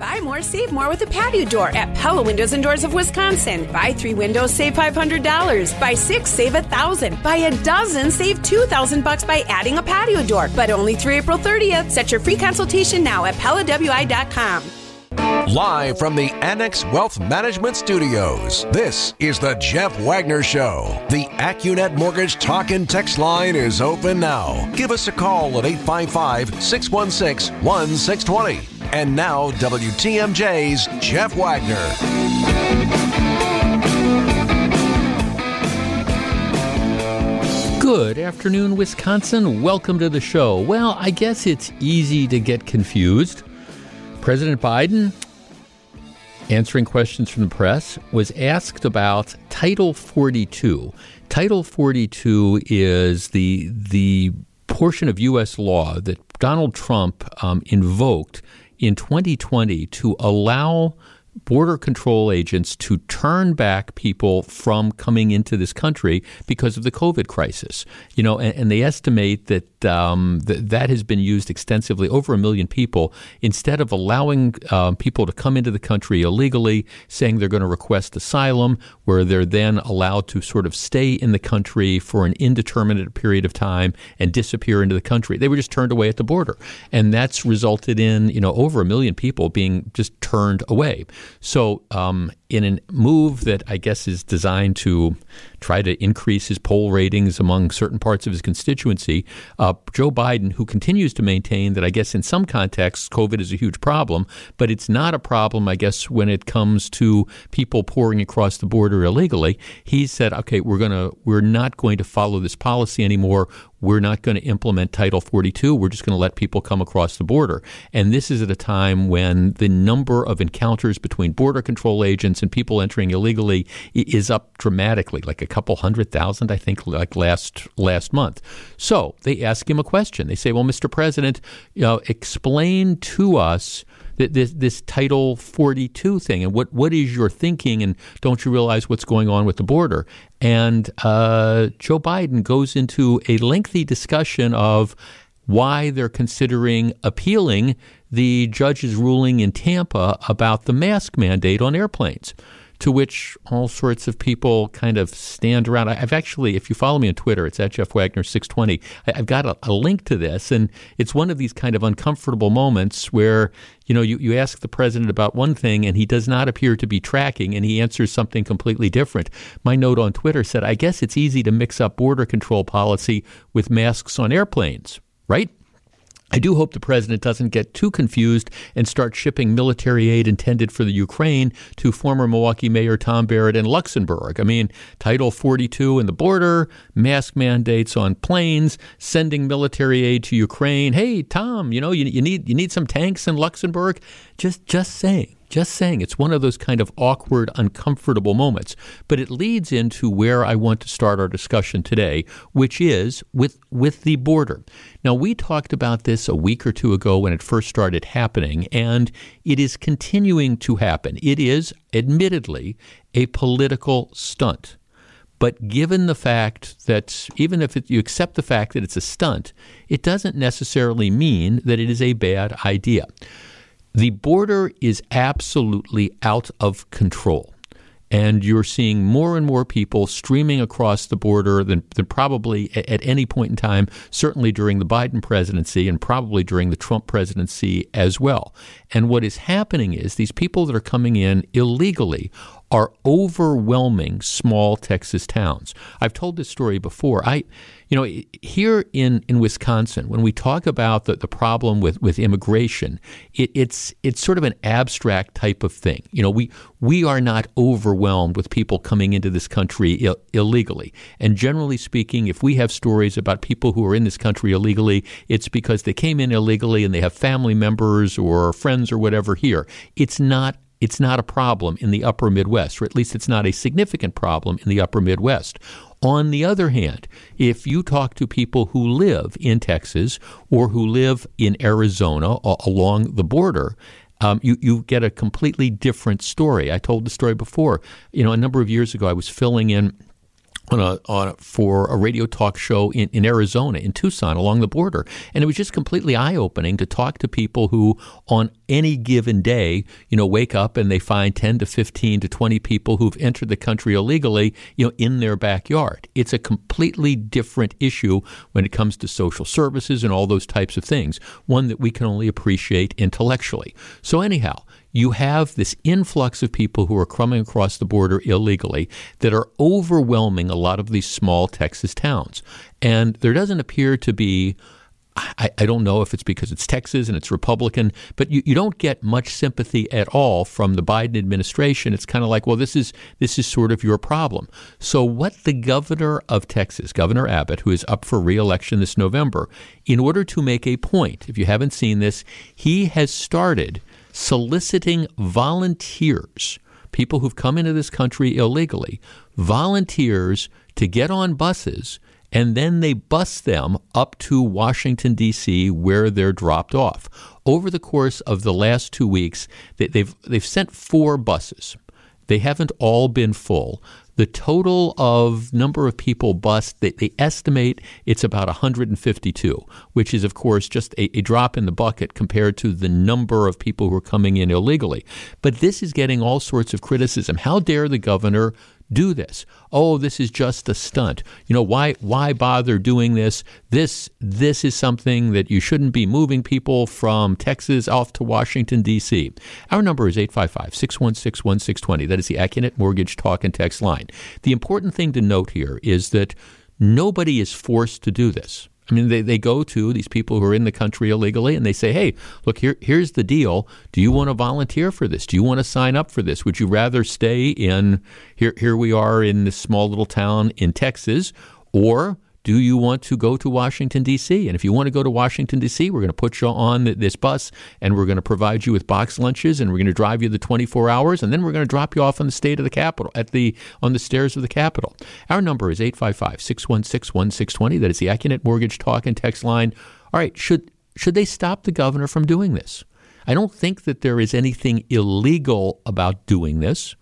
Buy more, save more with a patio door at Pella Windows and Doors of Wisconsin. Buy three windows, save $500. Buy six, save a 1000 Buy a dozen, save 2000 bucks by adding a patio door. But only through April 30th. Set your free consultation now at PellaWI.com. Live from the Annex Wealth Management Studios, this is the Jeff Wagner Show. The Accunet Mortgage Talk and Text line is open now. Give us a call at 855 616 1620. And now, WTMJ's Jeff Wagner. Good afternoon, Wisconsin. Welcome to the show. Well, I guess it's easy to get confused. President Biden, answering questions from the press, was asked about Title 42. Title 42 is the the portion of U.S. law that Donald Trump um, invoked in 2020 to allow border control agents to turn back people from coming into this country because of the COVID crisis. You know, and, and they estimate that um, th- that has been used extensively, over a million people. Instead of allowing um, people to come into the country illegally, saying they're going to request asylum, where they're then allowed to sort of stay in the country for an indeterminate period of time and disappear into the country, they were just turned away at the border, and that's resulted in you know over a million people being just turned away. So, um, in a move that I guess is designed to try to increase his poll ratings among certain parts of his constituency, uh, Joe Biden, who continues to maintain that I guess in some contexts COVID is a huge problem, but it's not a problem, I guess, when it comes to people pouring across the border illegally. He said, okay, we're gonna we're not going to follow this policy anymore. We're not going to implement Title 42. We're just going to let people come across the border. And this is at a time when the number of encounters between border control agents and people entering illegally is up dramatically, like a couple hundred thousand, I think, like last last month. So they ask him a question. They say, "Well, Mr. President, you know, explain to us." This, this Title 42 thing, and what, what is your thinking, and don't you realize what's going on with the border? And uh, Joe Biden goes into a lengthy discussion of why they're considering appealing the judge's ruling in Tampa about the mask mandate on airplanes to which all sorts of people kind of stand around. I've actually, if you follow me on Twitter, it's at Jeff Wagner 620. I've got a, a, link to this, and it's one of these kind of uncomfortable moments where you know you, you ask the president about one thing and he does not appear to be tracking, and he answers something completely different. My note on Twitter said, "I guess it's easy to mix up border control policy with masks on airplanes, right?" I do hope the president doesn't get too confused and start shipping military aid intended for the Ukraine to former Milwaukee Mayor Tom Barrett in Luxembourg. I mean, Title 42 in the border, mask mandates on planes, sending military aid to Ukraine. Hey, Tom, you know, you, you need you need some tanks in Luxembourg. Just just saying. Just saying, it's one of those kind of awkward, uncomfortable moments. But it leads into where I want to start our discussion today, which is with, with the border. Now, we talked about this a week or two ago when it first started happening, and it is continuing to happen. It is, admittedly, a political stunt. But given the fact that even if it, you accept the fact that it's a stunt, it doesn't necessarily mean that it is a bad idea. The border is absolutely out of control. And you're seeing more and more people streaming across the border than, than probably at any point in time, certainly during the Biden presidency and probably during the Trump presidency as well. And what is happening is these people that are coming in illegally are overwhelming small Texas towns. I've told this story before. I, you know, here in, in Wisconsin, when we talk about the, the problem with, with immigration, it, it's it's sort of an abstract type of thing. You know, we we are not overwhelmed with people coming into this country Ill, illegally. And generally speaking, if we have stories about people who are in this country illegally, it's because they came in illegally and they have family members or friends or whatever here. It's not it's not a problem in the upper Midwest, or at least it's not a significant problem in the upper Midwest. On the other hand, if you talk to people who live in Texas or who live in Arizona along the border, um, you, you get a completely different story. I told the story before. You know, a number of years ago, I was filling in on a, on a, for a radio talk show in, in Arizona, in Tucson, along the border. And it was just completely eye opening to talk to people who, on any given day, you know, wake up and they find 10 to 15 to 20 people who've entered the country illegally, you know, in their backyard. It's a completely different issue when it comes to social services and all those types of things, one that we can only appreciate intellectually. So, anyhow, you have this influx of people who are coming across the border illegally that are overwhelming a lot of these small Texas towns. And there doesn't appear to be I, I, don't know if it's because it's Texas and it's Republican, but you, you don't get much sympathy at all from the Biden administration. It's kind of like, well, this is this is sort of your problem. So what the governor of Texas, Governor Abbott, who is up for reelection this November, in order to make a point, if you haven't seen this, he has started soliciting volunteers, people who've come into this country illegally, volunteers to get on buses and then they bus them up to Washington, D.C., where they're dropped off. Over the course of the last two weeks, they've, they've sent four buses. They haven't all been full. The total of number of people bused, they, they estimate it's about 152, which is, of course, just a, a drop in the bucket compared to the number of people who are coming in illegally. But this is getting all sorts of criticism. How dare the governor do this. Oh, this is just a stunt. You know, why why bother doing this? This this is something that you shouldn't be moving people from Texas off to Washington D.C. Our number is 855-616-1620. That is the Accunet Mortgage Talk and Text line. The important thing to note here is that nobody is forced to do this. I mean, they, they go to these people who are in the country illegally and they say, hey, look, here, here's the deal. Do you want to volunteer for this? Do you want to sign up for this? Would you rather stay in, here, here we are in this small little town in Texas, or do you want to go to Washington, D.C.? And if you want to go to Washington, D.C., we're going to put you on this bus and we're going to provide you with box lunches and we're going to drive you the 24 hours and then we're going to drop you off on the state of the Capitol, at the, on the stairs of the Capitol. Our number is 855 616 1620. That is the Accunet Mortgage Talk and Text line. All right, should, should they stop the governor from doing this? I don't think that there is anything illegal about doing this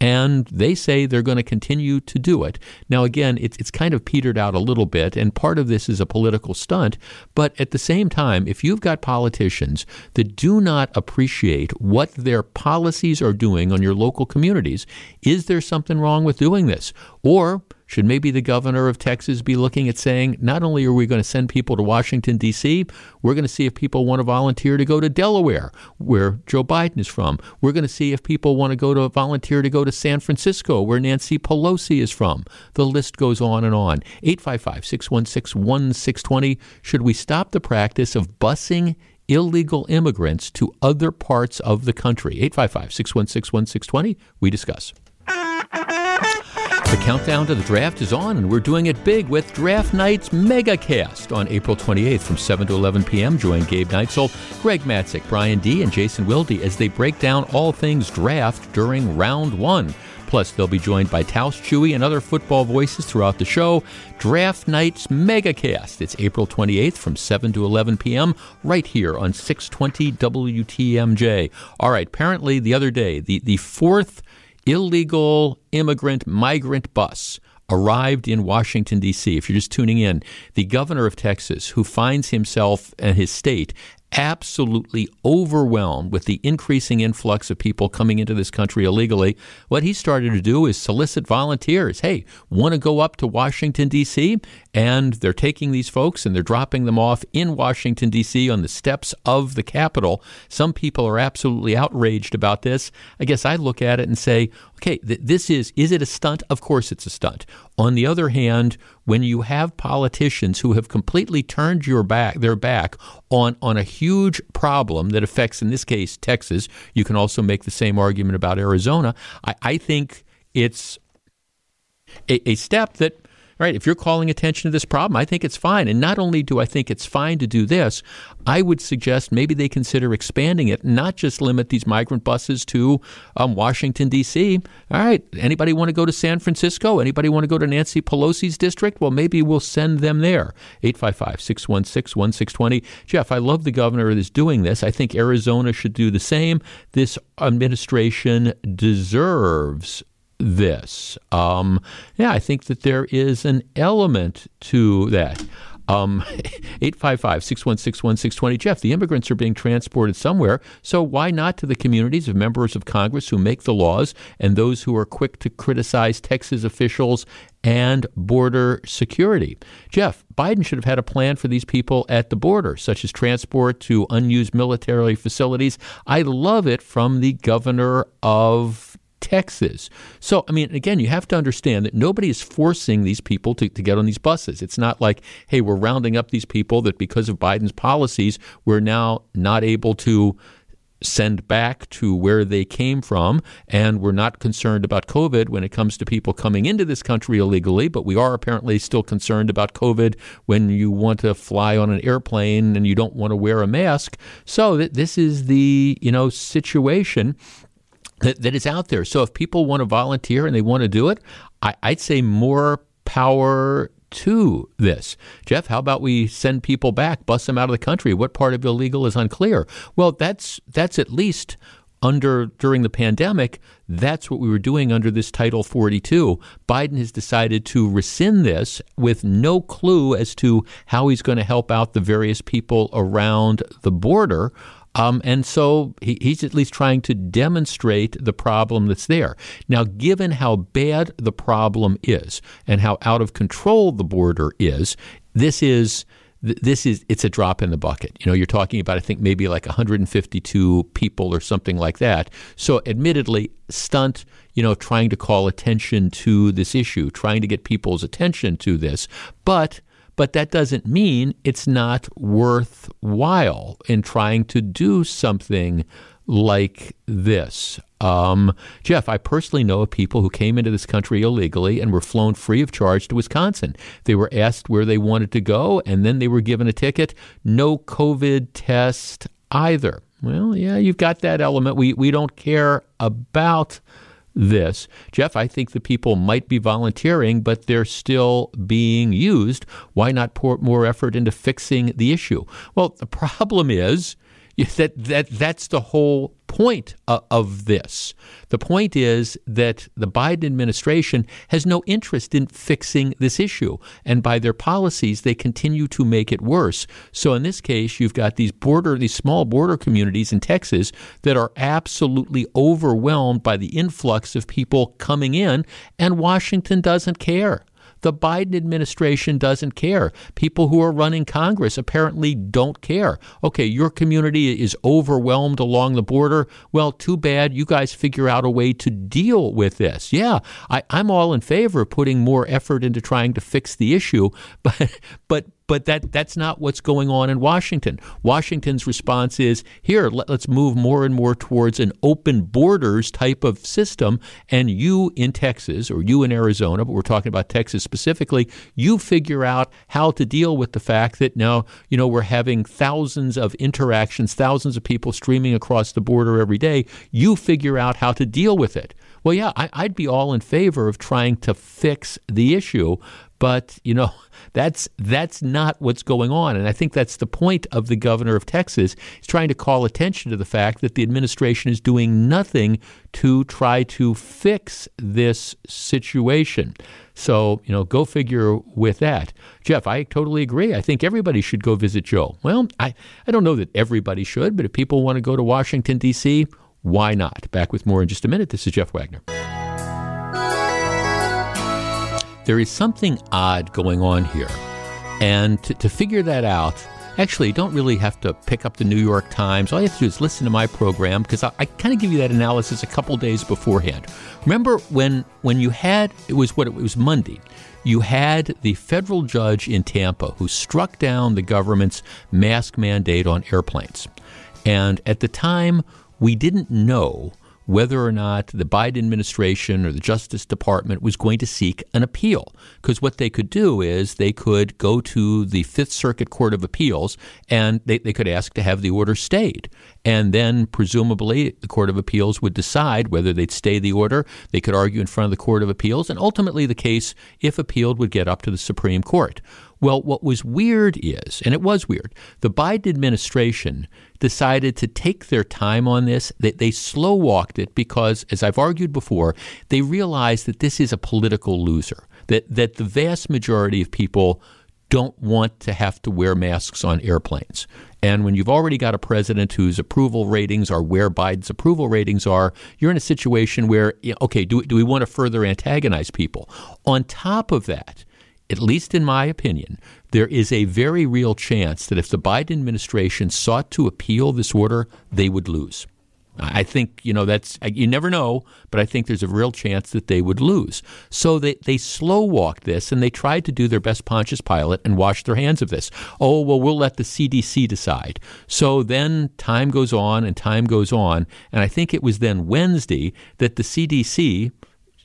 and they say they're going to continue to do it. Now, again, it's, it's kind of petered out a little bit, and part of this is a political stunt. But at the same time, if you've got politicians that do not appreciate what their policies are doing on your local communities, is there something wrong with doing this? Or should maybe the governor of Texas be looking at saying, not only are we going to send people to Washington, D.C., we're going to see if people want to volunteer to go to Delaware, where Joe Biden is from. We're going to see if people want to go to volunteer to go to San Francisco, where Nancy Pelosi is from. The list goes on and on. 855 616 1620. Should we stop the practice of busing illegal immigrants to other parts of the country? 855 616 1620. We discuss. The countdown to the draft is on, and we're doing it big with Draft Night's MegaCast on April 28th from 7 to 11 p.m. Join Gabe Neitzel, Greg Matzek, Brian D., and Jason Wilde as they break down all things draft during round one. Plus, they'll be joined by Taos Chewy and other football voices throughout the show. Draft Night's MegaCast. It's April 28th from 7 to 11 p.m. right here on 620 WTMJ. All right, apparently the other day, the, the fourth illegal immigrant migrant bus arrived in Washington, D.C. If you're just tuning in, the governor of Texas, who finds himself and his state absolutely overwhelmed with the increasing influx of people coming into this country illegally, what he started to do is solicit volunteers. Hey, want to go up to Washington, D.C.? And they're taking these folks and they're dropping them off in Washington, D.C. on the steps of the Capitol. Some people are absolutely outraged about this. I guess I look at it and say, okay, th- this is, is it a stunt? Of course it's a stunt. On the other hand, when you have politicians who have completely turned your back, their back on, on a huge problem that affects, in this case, Texas, you can also make the same argument about Arizona. I, I think it's a, a step that right, if you're calling attention to this problem, I think it's fine. And not only do I think it's fine to do this, I would suggest maybe they consider expanding it, not just limit these migrant buses to um, Washington, D.C. All right, anybody want to go to San Francisco? Anybody want to go to Nancy Pelosi's district? Well, maybe we'll send them there. 855 616 1620. Jeff, I love the governor that's doing this. I think Arizona should do the same. This administration deserves this. Um, yeah, I think that there is an element to that. Um, 855 616 1620. Jeff, the immigrants are being transported somewhere, so why not to the communities of members of Congress who make the laws and those who are quick to criticize Texas officials and border security? Jeff, Biden should have had a plan for these people at the border, such as transport to unused military facilities. I love it from the governor of Texas. So, I mean, again, you have to understand that nobody is forcing these people to, to get on these buses. It's not like, hey, we're rounding up these people that because of Biden's policies, we're now not able to send back to where they came from. And we're not concerned about COVID when it comes to people coming into this country illegally, but we are apparently still concerned about COVID when you want to fly on an airplane and you don't want to wear a mask. So th- this is the, you know, situation that, that is out there. So if people want to volunteer and they want to do it, I, I'd say more power to this. Jeff, how about we send people back, bust them out of the country? What part of illegal is unclear? Well, that's that's at least under during the pandemic, that's what we were doing under this Title 42. Biden has decided to rescind this with no clue as to how he's going to help out the various people around the border. Um, and so he, he's at least trying to demonstrate the problem that's there. Now, given how bad the problem is and how out of control the border is, this is this is it's a drop in the bucket. You know, you're talking about I think maybe like 152 people or something like that. So, admittedly, stunt. You know, trying to call attention to this issue, trying to get people's attention to this, but but that doesn't mean it's not worthwhile in trying to do something like this. Um, Jeff, I personally know of people who came into this country illegally and were flown free of charge to Wisconsin. They were asked where they wanted to go, and then they were given a ticket. No COVID test either. Well, yeah, you've got that element. We we don't care about this. Jeff, I think the people might be volunteering, but they're still being used. Why not pour more effort into fixing the issue? Well, the problem is that, that that's the whole point of this. The point is that the Biden administration has no interest in fixing this issue. And by their policies, they continue to make it worse. So in this case, you've got these border, these small border communities in Texas that are absolutely overwhelmed by the influx of people coming in, and Washington doesn't care. The Biden administration doesn't care. People who are running Congress apparently don't care. Okay, your community is overwhelmed along the border. Well, too bad. You guys figure out a way to deal with this. Yeah, I, I'm all in favor of putting more effort into trying to fix the issue, but but but that that's not what's going on in Washington. Washington's response is here, let, us move more and more towards an open borders type of system. And you in Texas or you in Arizona, but we're talking about Texas specifically, you figure out how to deal with the fact that now, you know, we're having thousands of interactions, thousands of people streaming across the border every day. You figure out how to deal with it. Well, yeah, I, would be all in favor of trying to fix the issue, but you know that's that's not what's going on, and I think that's the point of the governor of Texas. He's trying to call attention to the fact that the administration is doing nothing to try to fix this situation. So, you know, go figure with that. Jeff, I totally agree. I think everybody should go visit Joe. Well, I, I don't know that everybody should, but if people want to go to Washington, D.C., why not? Back with more in just a minute. This is Jeff Wagner. There is something odd going on here. And to, to figure that out, actually, you don't really have to pick up the New York Times. All you have to do is listen to my program because I, I kind of give you that analysis a couple days beforehand. Remember when when you had it was what it was Monday. You had the federal judge in Tampa who struck down the government's mask mandate on airplanes. And at the time, we didn't know whether or not the Biden administration or the Justice Department was going to seek an appeal. Because what they could do is they could go to the Fifth Circuit Court of Appeals and they, they could ask to have the order stayed. And then presumably the Court of Appeals would decide whether they'd stay the order. They could argue in front of the Court of Appeals. And ultimately, the case, if appealed, would get up to the Supreme Court. Well, what was weird is, and it was weird, the Biden administration decided to take their time on this. They, they slow walked it because, as I've argued before, they realized that this is a political loser, that, that the vast majority of people don't want to have to wear masks on airplanes. And when you've already got a president whose approval ratings are where Biden's approval ratings are, you're in a situation where, okay, do, do we want to further antagonize people? On top of that, at least in my opinion, there is a very real chance that if the Biden administration sought to appeal this order, they would lose. I think, you know, that's, you never know, but I think there's a real chance that they would lose. So they, they slow walked this and they tried to do their best Pontius Pilate and wash their hands of this. Oh, well, we'll let the CDC decide. So then time goes on and time goes on. And I think it was then Wednesday that the CDC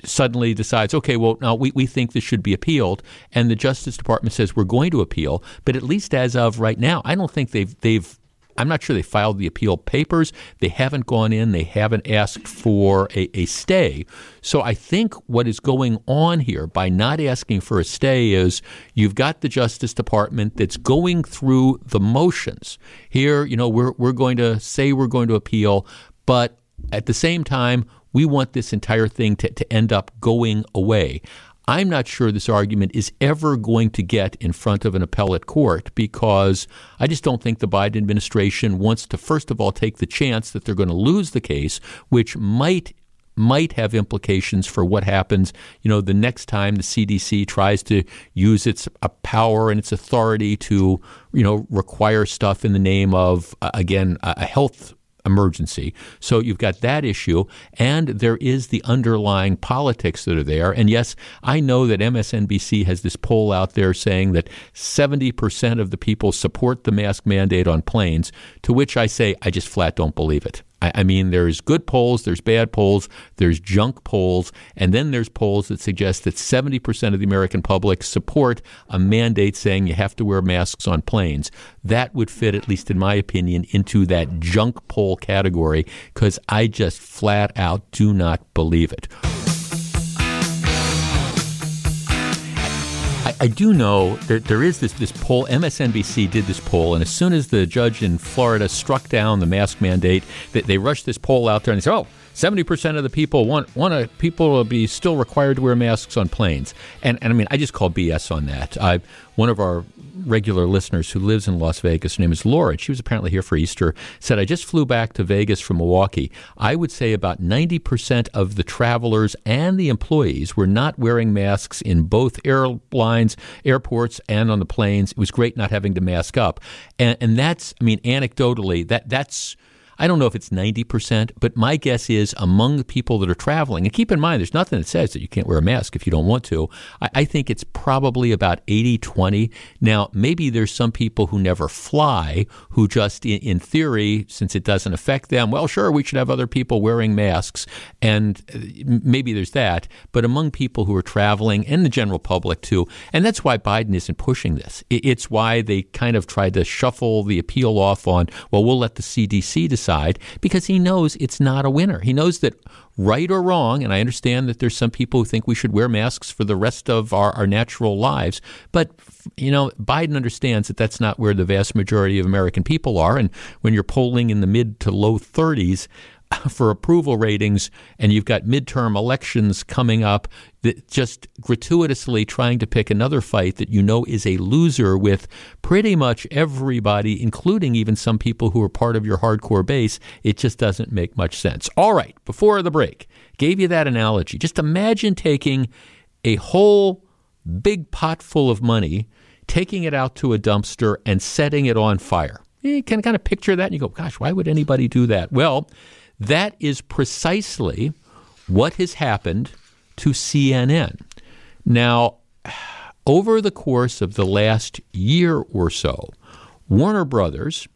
suddenly decides, okay, well, now we, we think this should be appealed, and the Justice Department says we're going to appeal. But at least as of right now, I don't think they've they've I'm not sure they filed the appeal papers. They haven't gone in. They haven't asked for a, a, stay. So I think what is going on here by not asking for a stay is you've got the Justice Department that's going through the motions. Here, you know, we're, we're going to say we're going to appeal, but at the same time, we want this entire thing to, to end up going away. I'm not sure this argument is ever going to get in front of an appellate court because I just don't think the Biden administration wants to, first of all, take the chance that they're going to lose the case, which might might have implications for what happens, you know, the next time the CDC tries to use its uh, power and its authority to, you know, require stuff in the name of, uh, again, a health emergency. So you've got that issue, and there is the underlying politics that are there. And yes, I know that MSNBC has this poll out there saying that 70% of the people support the mask mandate on planes, to which I say, I just flat don't believe it. I, I mean, there's good polls, there's bad polls, there's junk polls, and then there's polls that suggest that 70% of the American public support a mandate saying you have to wear masks on planes. That would fit, at least in my opinion, into that junk poll category because I just flat out do not believe it. I, I do know that there is this, this poll. MSNBC did this poll, and as soon as the judge in Florida struck down the mask mandate, they, they rushed this poll out there and they said, oh, 70% of the people want want people to be still required to wear masks on planes. And, and I mean, I just call BS on that. I, one of our regular listeners who lives in Las Vegas, her name is Laura, she was apparently here for Easter, said, I just flew back to Vegas from Milwaukee. I would say about 90% of the travelers and the employees were not wearing masks in both airlines, airports, and on the planes. It was great not having to mask up. And, and that's, I mean, anecdotally, that that's I don't know if it's 90%, but my guess is among the people that are traveling, and keep in mind, there's nothing that says that you can't wear a mask if you don't want to. I, I think it's probably about 80 20. Now, maybe there's some people who never fly who just, in, in theory, since it doesn't affect them, well, sure, we should have other people wearing masks. And uh, maybe there's that. But among people who are traveling and the general public too, and that's why Biden isn't pushing this. It's why they kind of tried to shuffle the appeal off on, well, we'll let the CDC decide side because he knows it's not a winner. He knows that right or wrong, and I understand that there's some people who think we should wear masks for the rest of our, our natural lives, but you know, Biden understands that that's not where the vast majority of American people are. And when you're polling in the mid to low 30s, for approval ratings and you've got midterm elections coming up that just gratuitously trying to pick another fight that you know is a loser with pretty much everybody including even some people who are part of your hardcore base it just doesn't make much sense. All right before the break gave you that analogy. Just imagine taking a whole big pot full of money taking it out to a dumpster and setting it on fire. You can kind of picture that and you go gosh why would anybody do that? Well that is precisely what has happened to CNN. Now, over the course of the last year or so, Warner Brothers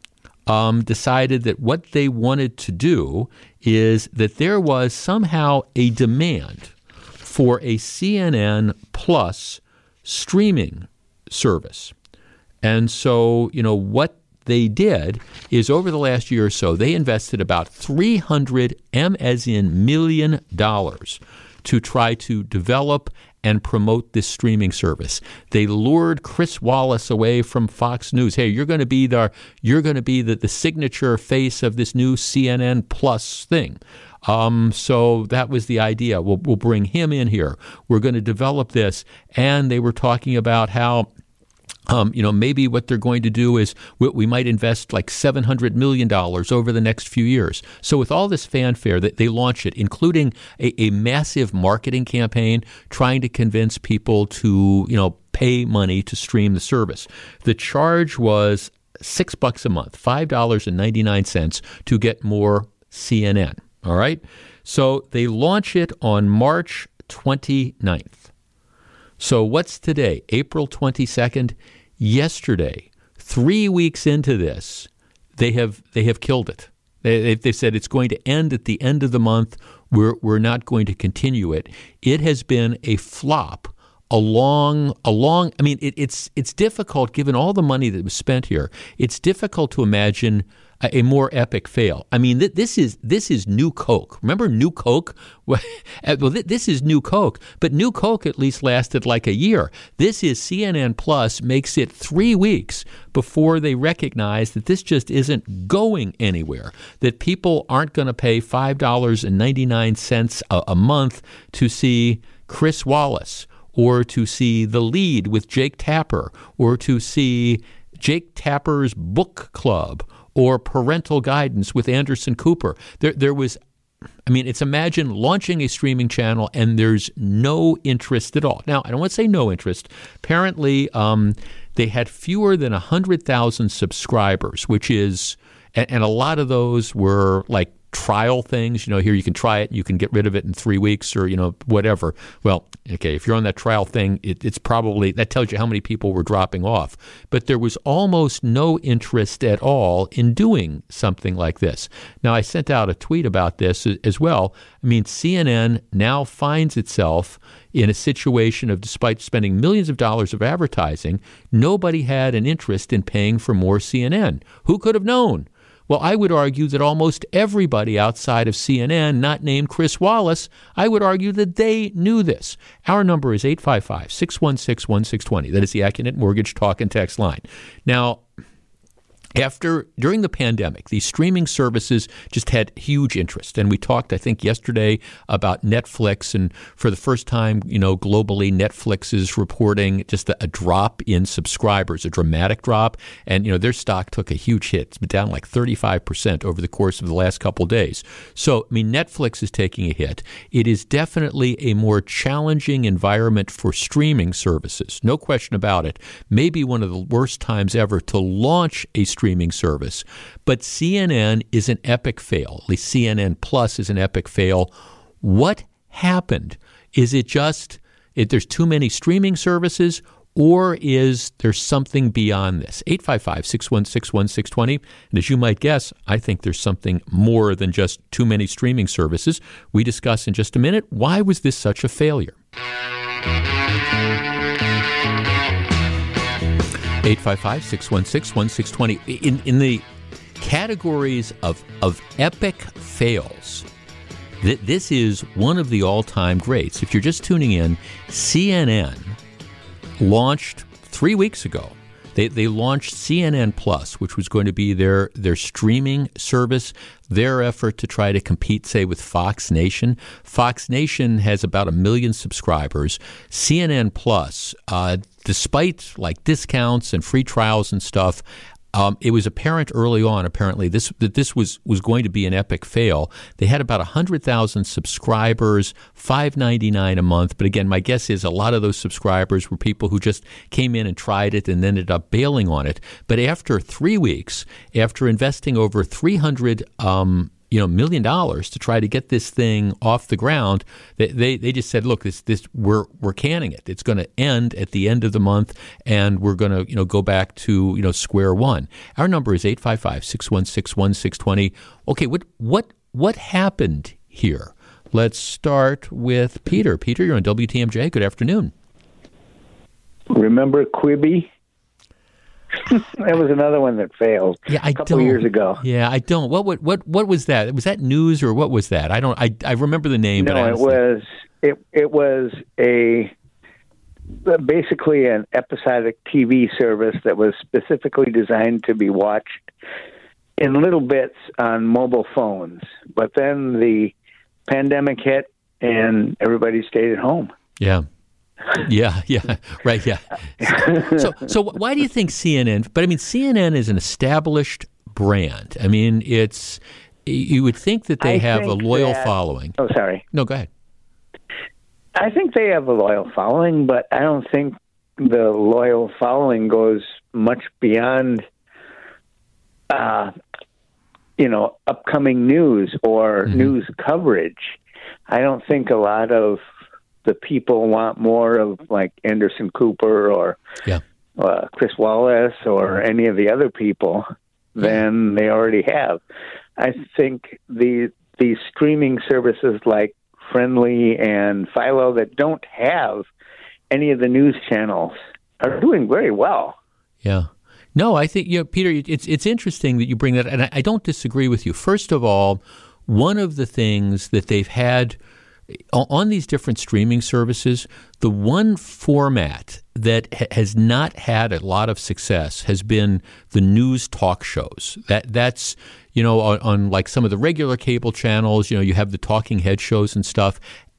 um, decided that what they wanted to do is that there was somehow a demand for a CNN Plus streaming service. And so, you know, what they did is over the last year or so, they invested about 300 M as in million dollars to try to develop and promote this streaming service. They lured Chris Wallace away from Fox News. Hey, you're going to be the you're going to be the, the signature face of this new CNN Plus thing. Um, so that was the idea. We'll, we'll bring him in here. We're going to develop this. And they were talking about how Um, you know, maybe what they're going to do is we, we might invest like seven hundred million dollars over the next few years. So, with all this fanfare, that they launch it, including a, a massive marketing campaign trying to convince people to, you know, pay money to stream the service. The charge was six bucks a month, five dollars and ninety nine cents to get more CNN. All right, so they launch it on March 29th. So what's today? April 22nd yesterday, three weeks into this, they have they have killed it. They, they said it's going to end at the end of the month. We're we're not going to continue it. It has been a flop. Along, along. I mean, it, it's it's difficult given all the money that was spent here. It's difficult to imagine a, more epic fail. I mean, th- this is this is New Coke. Remember New Coke? well, th- this is New Coke, but New Coke at least lasted like a year. This is CNN Plus makes it three weeks before they recognize that this just isn't going anywhere. That people aren't going to pay five dollars and ninety nine cents a month to see Chris Wallace or to see The Lead with Jake Tapper or to see Jake Tapper's book club or parental guidance with Anderson Cooper. There, there was I mean, it's imagine launching a streaming channel and there's no interest at all. Now, I don't want to say no interest. Apparently, um, they had fewer than 100,000 subscribers, which is, and, and, a lot of those were like trial things. You know, here you can try it, you can get rid of it in three weeks or, you know, whatever. Well, okay, if you're on that trial thing, it, it's probably, that tells you how many people were dropping off. But there was almost no interest at all in doing something like this. Now, I sent out a tweet about this as well. I mean, CNN now finds itself in a situation of, despite spending millions of dollars of advertising, nobody had an interest in paying for more CNN. Who could have known? Well, I would argue that almost everybody outside of CNN, not named Chris Wallace, I would argue that they knew this. Our number is 855 616 1620. That is the AccuNet Mortgage Talk and Text line. Now, after during the pandemic, these streaming services just had huge interest, and we talked, I think, yesterday about Netflix, and for the first time, you know, globally, Netflix is reporting just a, drop in subscribers, a dramatic drop, and you know their stock took a huge hit, down like thirty five percent over the course of the last couple days. So, I mean, Netflix is taking a hit. It is definitely a more challenging environment for streaming services, no question about it. Maybe one of the worst times ever to launch a streaming service. But CNN is an epic fail. At least CNN Plus is an epic fail. What happened? Is it just it, there's too many streaming services? Or is there something beyond this? 855 616 1620. And as you might guess, I think there's something more than just too many streaming services. We discuss in just a minute why was this such a failure? 855 616 1620. In, the categories of, of epic fails, th- this is one of the all time greats. If you're just tuning in, CNN launched three weeks ago. They, they launched CNN Plus, which was going to be their, their streaming service, their effort to try to compete, say, with Fox Nation. Fox Nation has about a million subscribers. CNN Plus, uh, despite like discounts and free trials and stuff, um, it was apparent early on, apparently, this that this was was going to be an epic fail. They had about hundred thousand subscribers, five ninety nine a month. But again, my guess is a lot of those subscribers were people who just came in and tried it and ended up bailing on it. But after three weeks, after investing over three hundred um, you know million dollars to try to get this thing off the ground. They they, they just said, look, this this we're we're canning it. It's going to end at the end of the month, and we're going to you know go back to you know square one. Our number is 855-616-1620. Okay, what what what happened here? Let's start with Peter. Peter, you're on WTMJ. Good afternoon. Remember Quibi? that was another one that failed. Yeah, I a couple don't. years ago. Yeah, I don't. What, what what what was that? Was that news or what was that? I don't. I I remember the name. No, but it was it it was a basically an episodic TV service that was specifically designed to be watched in little bits on mobile phones. But then the pandemic hit and everybody stayed at home. Yeah. Yeah, yeah, right, yeah. So, so why do you think CNN? But I mean, CNN is an established brand. I mean, it's you would think that they I have a loyal that- following. Oh, sorry. No, go ahead. I think they have a loyal following, but I don't think the loyal following goes much beyond, uh, you know, upcoming news or news coverage. I don't think a lot of the people want more of like Anderson Cooper or Yeah. uh, Chris Wallace or any of the other people than they already have. I think the these streaming services like Frndly and Philo that don't have any of the news channels are doing very well. Yeah. No, I think you know, Peter. It's it's interesting that you bring that, and I, I don't disagree with you. First of all, one of the things that they've had on these different streaming services, the one format that ha- has not had a lot of success has been the news talk shows. That that's you know on, on like some of the regular cable channels. You know, you have the talking head shows and stuff.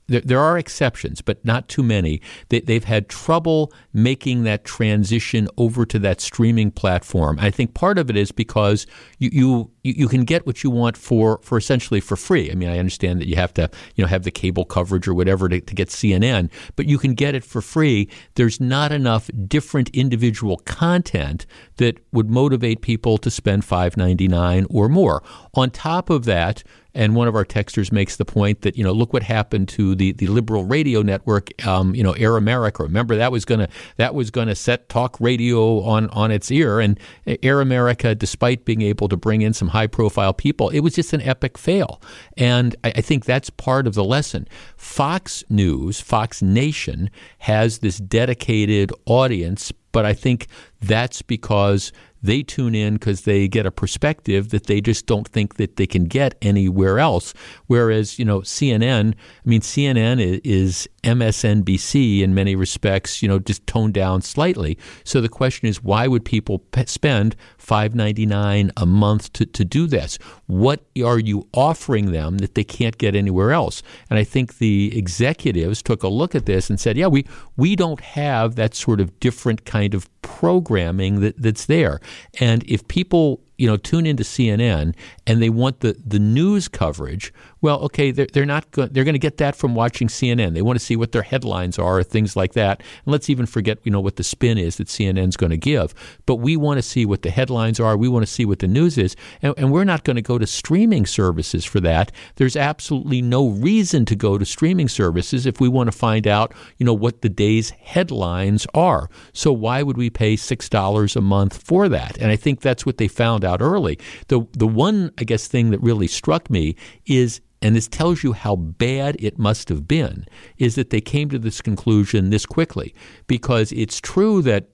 There, there are exceptions, but not too many. They, they've had trouble making that transition over to that streaming platform. I think part of it is because you, you you can get what you want for, for essentially for free. I mean, I understand that you have to you know have the cable coverage or whatever to, to get CNN, but you can get it for free. There's not enough different individual content that would motivate people to spend five ninety nine or more. On top of that, and one of our texters makes the point that you know look what happened to the, the liberal radio network um, you know Air America. Remember that was gonna that was gonna set talk radio on on its ear. And Air America despite being able to bring in some high profile people it was just an epic fail. And I, I think that's part of the lesson. Fox News Fox Nation has this dedicated audience but I think that's because they tune in because they get a perspective that they just don't think that they can get anywhere else. Whereas, you know, CNN, I mean, CNN is MSNBC in many respects, you know, just toned down slightly. So the question is, why would people pe- spend five ninety nine a month to, to do this? What are you offering them that they can't get anywhere else? And I think the executives took a look at this and said, yeah, we, we don't have that sort of different kind of programming that, that's there. And if people you know tune into CNN and they want the, the news coverage, well, okay, they're, they're not go- they're going to get that from watching CNN. They want to see what their headlines are, things like that. And let's even forget you know what the spin is that CNN's going to give. But we want to see what the headlines are. We want to see what the news is, and, and we're not going to go to streaming services for that. There's absolutely no reason to go to streaming services if we want to find out you know what the day's headlines are. So why would we pay six dollars a month for that? And I think that's what they found out early. The the one I guess thing that really struck me is and this tells you how bad it must have been is that they came to this conclusion this quickly. Because it's true that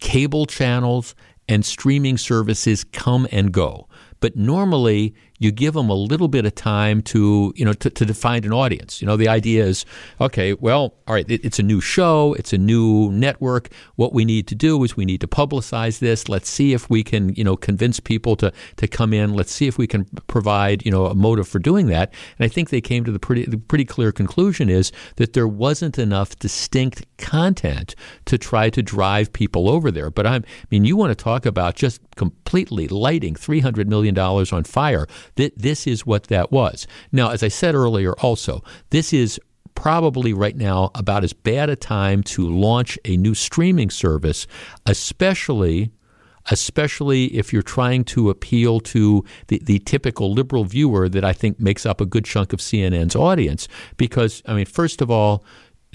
cable channels and streaming services come and go but normally you give them a little bit of time to you know to, to find an audience. You know the idea is okay well all right it, it's a new show it's a new network. What we need to do is we need to publicize this. Let's see if we can you know convince people to to come in. Let's see if we can provide you know a motive for doing that. And i think they came to the pretty the pretty clear conclusion is that there wasn't enough distinct content to try to drive people over there. But i'm i mean you want to talk about just completely lighting 300 million dollars on fire Th- this is what that was. Now, as I said earlier, also, this is probably right now about as bad a time to launch a new streaming service, especially especially if you're trying to appeal to the, the typical liberal viewer that I think makes up a good chunk of CNN's audience. Because, I mean, first of all,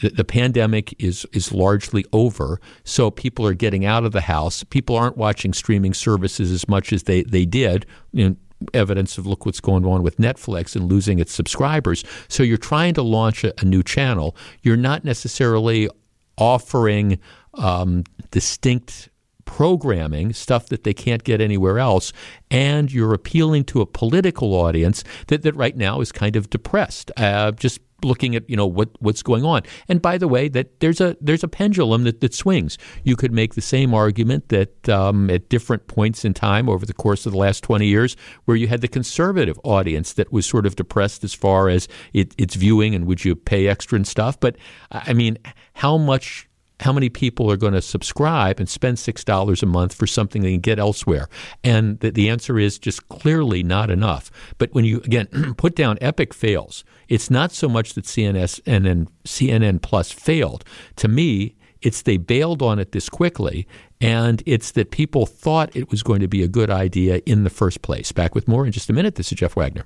the, the pandemic is is largely over, so people are getting out of the house. People aren't watching streaming services as much as they, they did. You know, evidence of look what's going on with Netflix and losing its subscribers. So you're trying to launch a, a new channel. You're not necessarily offering um, distinct programming, stuff that they can't get anywhere else, and you're appealing to a political audience that, that right now is kind of depressed. Uh, just looking at you know what what's going on. And by the way, that there's a there's a pendulum that, that swings. You could make the same argument that um, at different points in time over the course of the last 20 years, where you had the conservative audience that was sort of depressed as far as it, its viewing and would you pay extra and stuff. But I mean, how much how many people are going to subscribe and spend $6 a month for something they can get elsewhere? And the, the answer is just clearly not enough. But when you, again, put down epic fails, it's not so much that CNS and then CNN Plus failed. To me, it's they bailed on it this quickly, and it's that people thought it was going to be a good idea in the first place. Back with more in just a minute. This is Jeff Wagner.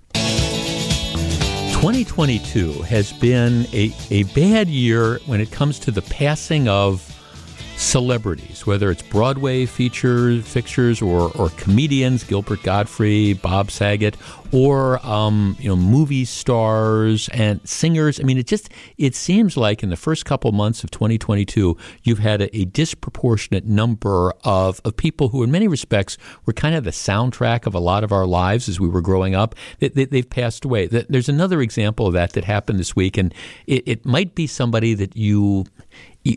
2022 has been a, a bad year when it comes to the passing of celebrities, whether it's Broadway features, fixtures, or, or comedians, Gilbert Gottfried, Bob Saget, or um, you know movie stars and singers. I mean, it just it seems like in the first couple months of 2022, you've had a, a disproportionate number of of people who, in many respects, were kind of the soundtrack of a lot of our lives as we were growing up. They, have they, passed away. There's another example of that that happened this week, and it, it might be somebody that you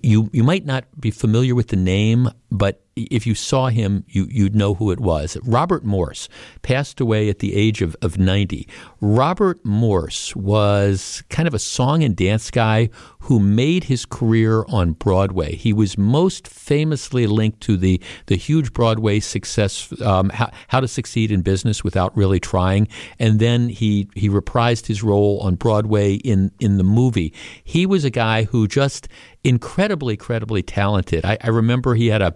you you might not be familiar with the name, but if you saw him, you, you'd know who it was. Robert Morse passed away at the age of, of 90. Robert Morse was kind of a song and dance guy who made his career on Broadway. He was most famously linked to the, the huge Broadway success, um, how, how to Succeed in Business Without Really Trying. And then he, he reprised his role on Broadway in, in the movie. He was a guy who just incredibly, incredibly talented. I, I remember he had a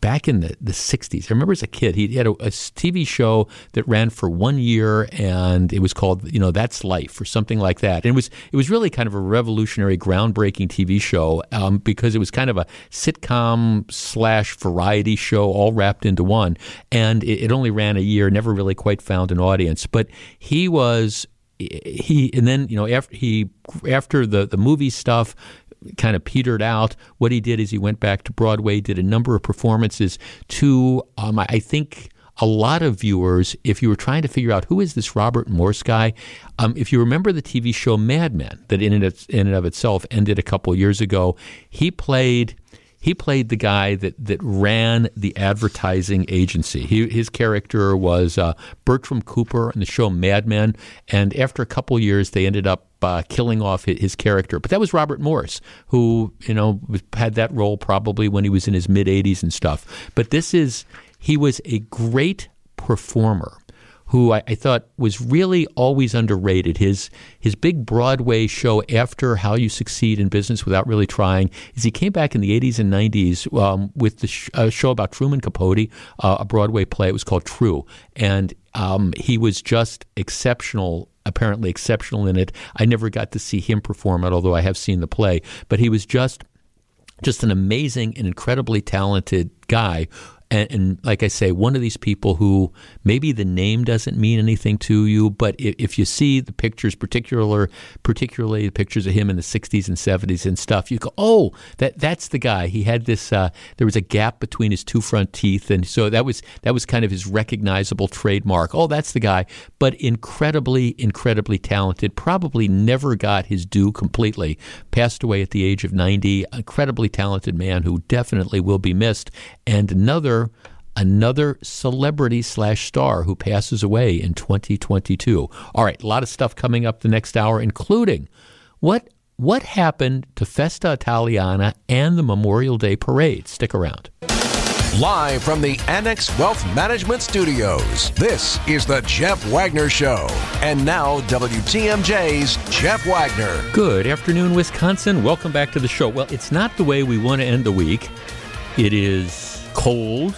back in the, the 60s. I remember as a kid, he had a, a, TV show that ran for one year and it was called, you know, That's Life or something like that. And it was, it was really kind of a revolutionary, groundbreaking TV show um, because it was kind of a sitcom slash variety show all wrapped into one. And it, it only ran a year, never really quite found an audience. But he was he and then you know after he after the the movie stuff kind of petered out. What he did is he went back to Broadway, did a number of performances to, um, I think, a lot of viewers, if you were trying to figure out who is this Robert Morse guy, um, if you remember the TV show Mad Men, that in and, of, in and of itself ended a couple years ago, he played he played the guy that, that ran the advertising agency. He, his character was uh, Bertram Cooper in the show Mad Men, and after a couple years, they ended up uh, killing off his, his, character. But that was Robert Morse, who you know had that role probably when he was in his mid 80s and stuff. But this is he was a great performer who I, I, thought was really always underrated. His his big Broadway show after How to Succeed in Business Without Really Trying is he came back in the 80s and 90s um, with the sh- show about Truman Capote, uh, a Broadway play. It was called Tru, and um, he was just exceptional apparently exceptional in it. I never got to see him perform it, although I have seen the play. But he was just just an amazing and incredibly talented guy and, and, like I say, one of these people who maybe the name doesn't mean anything to you, but if, if you see the pictures, particular, particularly the pictures of him in the 60s and 70s and stuff, you go, oh, that that's the guy. He had this. Uh, there was a gap between his two front teeth, and so that was that was kind of his recognizable trademark. Oh, that's the guy. But incredibly, incredibly talented. Probably never got his due completely. Passed away at the age of 90. Incredibly talented man who definitely will be missed. And another another celebrity slash star who passes away in 2022. All right, a lot of stuff coming up the next hour, including what what happened to Festa Italiana and the Memorial Day Parade. Stick around. Live from the Annex Wealth Management Studios, this is the Jeff Wagner Show. And now, WTMJ's Jeff Wagner. Good afternoon, Wisconsin. Welcome back to the show. Well, it's not the way we want to end the week. It is cold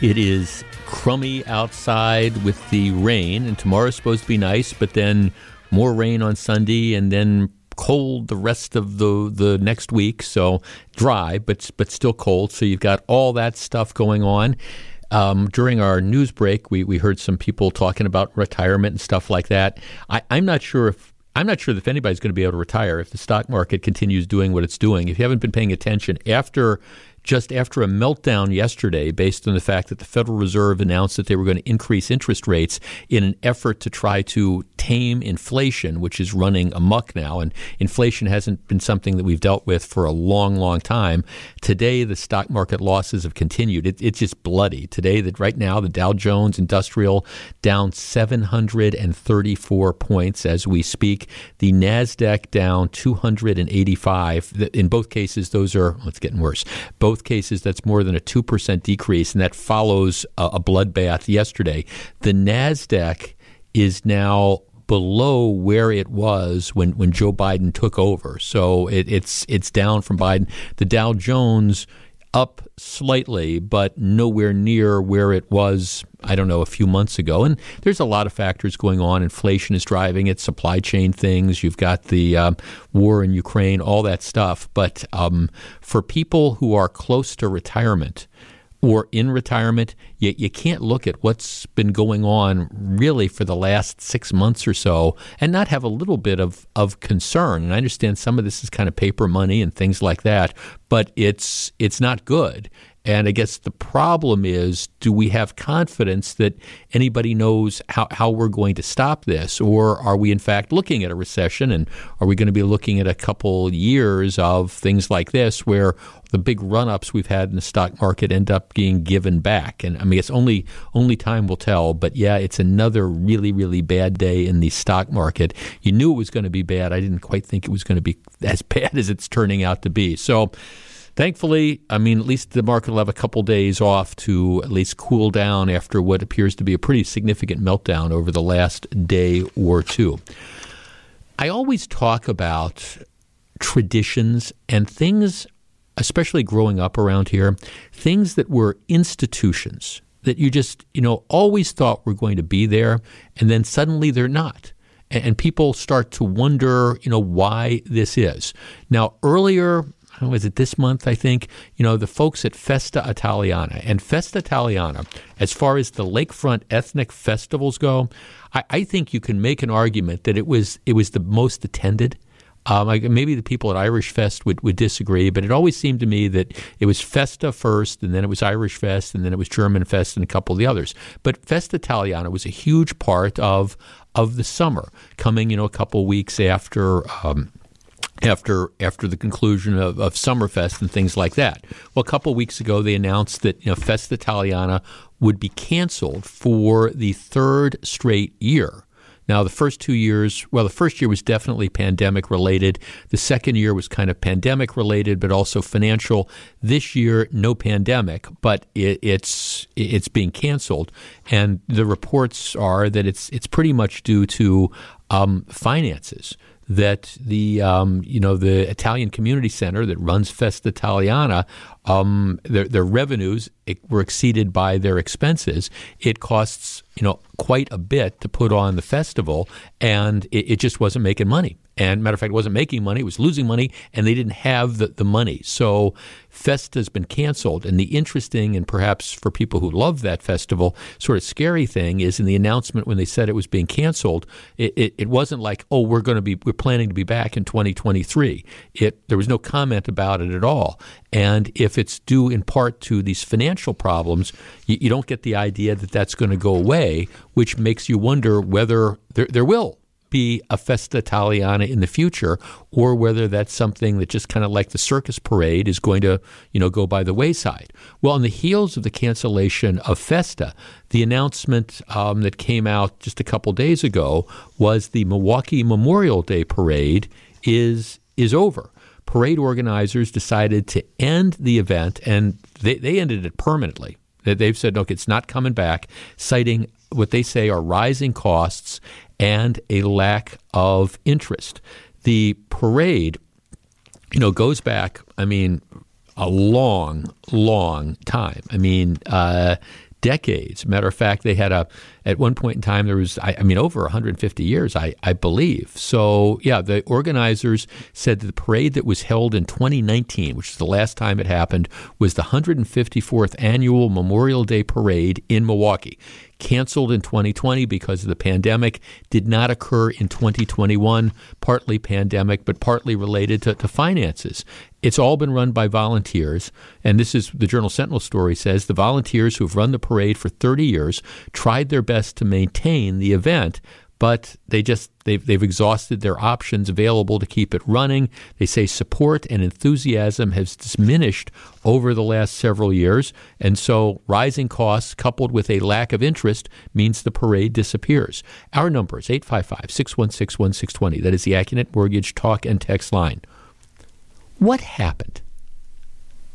it is crummy outside with the rain, and tomorrow's supposed to be nice, but then more rain on Sunday, and then cold the rest of the the next week. So dry, but but still cold. So you've got all that stuff going on. Um, during our news break, we, we heard some people talking about retirement and stuff like that. I, I'm not sure if I'm not sure if anybody's going to be able to retire if the stock market continues doing what it's doing. If you haven't been paying attention after just after a meltdown yesterday based on the fact that the Federal Reserve announced that they were going to increase interest rates in an effort to try to tame inflation, which is running amuck now. And inflation hasn't been something that we've dealt with for a long, long time. Today, the stock market losses have continued. It, it's just bloody. Today, that right now, the Dow Jones Industrial down 734 points as we speak. The Nasdaq down 285. In both cases, those are. Well, it's getting worse. Both both cases, that's more than a 2% decrease, and that follows a, a bloodbath yesterday. The NASDAQ is now below where it was when, when Joe Biden took over. So it, it's it's down from Biden. The Dow Jones up slightly, but nowhere near where it was, I don't know, a few months ago. And there's a lot of factors going on. Inflation is driving it, supply chain things. You've got the um, war in Ukraine, all that stuff. But um, for people who are close to retirement, or in retirement, you, you can't look at what's been going on really for the last six months or so and not have a little bit of, of concern. And I understand some of this is kind of paper money and things like that, but it's it's not good. And I guess the problem is do we have confidence that anybody knows how, how we're going to stop this? Or are we, in fact, looking at a recession? And are we going to be looking at a couple years of things like this where the big run ups we've had in the stock market end up being given back? And I mean, it's only, only time will tell. But yeah, it's another really, really bad day in the stock market. You knew it was going to be bad. I didn't quite think it was going to be as bad as it's turning out to be. So, Thankfully, I mean, at least the market will have a couple days off to at least cool down after what appears to be a pretty significant meltdown over the last day or two. I always talk about traditions and things, especially growing up around here, things that were institutions that you just, you know, always thought were going to be there, and then suddenly they're not and people start to wonder, you know, why this is. Now, earlier was it this month? I think you know the folks at Festa Italiana and Festa Italiana, as far as the lakefront ethnic festivals go, I, I think you can make an argument that it was it was the most attended. Um, maybe the people at Irish Fest would, would disagree, but it always seemed to me that it was Festa first, and then it was Irish Fest, and then it was German Fest, and a couple of the others. But Festa Italiana was a huge part of of the summer, coming you know a couple weeks after. Um, after after the conclusion of, of Summerfest and things like that. Well, a couple weeks ago, they announced that you know Festa Italiana would be canceled for the third straight year. Now, the first two years, well, the first year was definitely pandemic related. The second year was kind of pandemic related, but also financial. This year, no pandemic, but it, it's it's being canceled, and the reports are that it's it's pretty much due to um, finances that the um, you know the Italian Community Center that runs Festa Italiana, um, their, their revenues were exceeded by their expenses. It costs you know quite a bit to put on the festival, and it, it just wasn't making money. And matter of fact, it wasn't making money; it was losing money, and they didn't have the, the money. So Festa's been canceled. And the interesting and perhaps for people who love that festival, sort of scary thing is in the announcement when they said it was being canceled, it, it, it wasn't like, oh, we're going to be we're planning to be back in 2023. It there was no comment about it at all. And if it's due in part to these financial problems, you, you don't get the idea that that's going to go away, which makes you wonder whether there, there will be a Festa Italiana in the future, or whether that's something that just kind of like the circus parade is going to, you know, go by the wayside. Well, on the heels of the cancellation of Festa, the announcement um, that came out just a couple days ago was the Milwaukee Memorial Day Parade is is over. Parade organizers decided to end the event, and they, they ended it permanently. They've said, look, it's not coming back, citing what they say are rising costs and a lack of interest. The parade, you know, goes back, I mean, a long, long time. I mean, uh, decades. Matter of fact, they had a at one point in time there was I, I, mean over 150 years, I, I believe. So yeah, the organizers said that the parade that was held in 2019, which is the last time it happened, was the 154th annual Memorial Day parade in Milwaukee canceled in 2020 because of the pandemic, did not occur in 2021, partly pandemic, but partly related to, to finances. It's all been run by volunteers. And this is the Journal Sentinel story says the volunteers who've run the parade for 30 years tried their best to maintain the event, but they just they've, they've exhausted their options available to keep it running. They say support and enthusiasm has diminished over the last several years, and so rising costs coupled with a lack of interest means the parade disappears. Our number is 855-616-1620. That is the Accunet Mortgage talk and text line. What happened?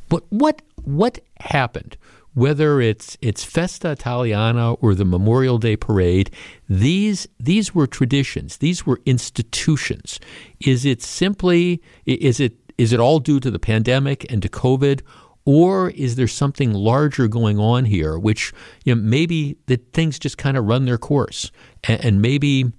What what what happened whether it's it's Festa Italiana or the Memorial Day Parade, these these were traditions. These were institutions. Is it simply is it is it all due to the pandemic and to COVID? Or is there something larger going on here, which you know, maybe that things just kind of run their course, and, and maybe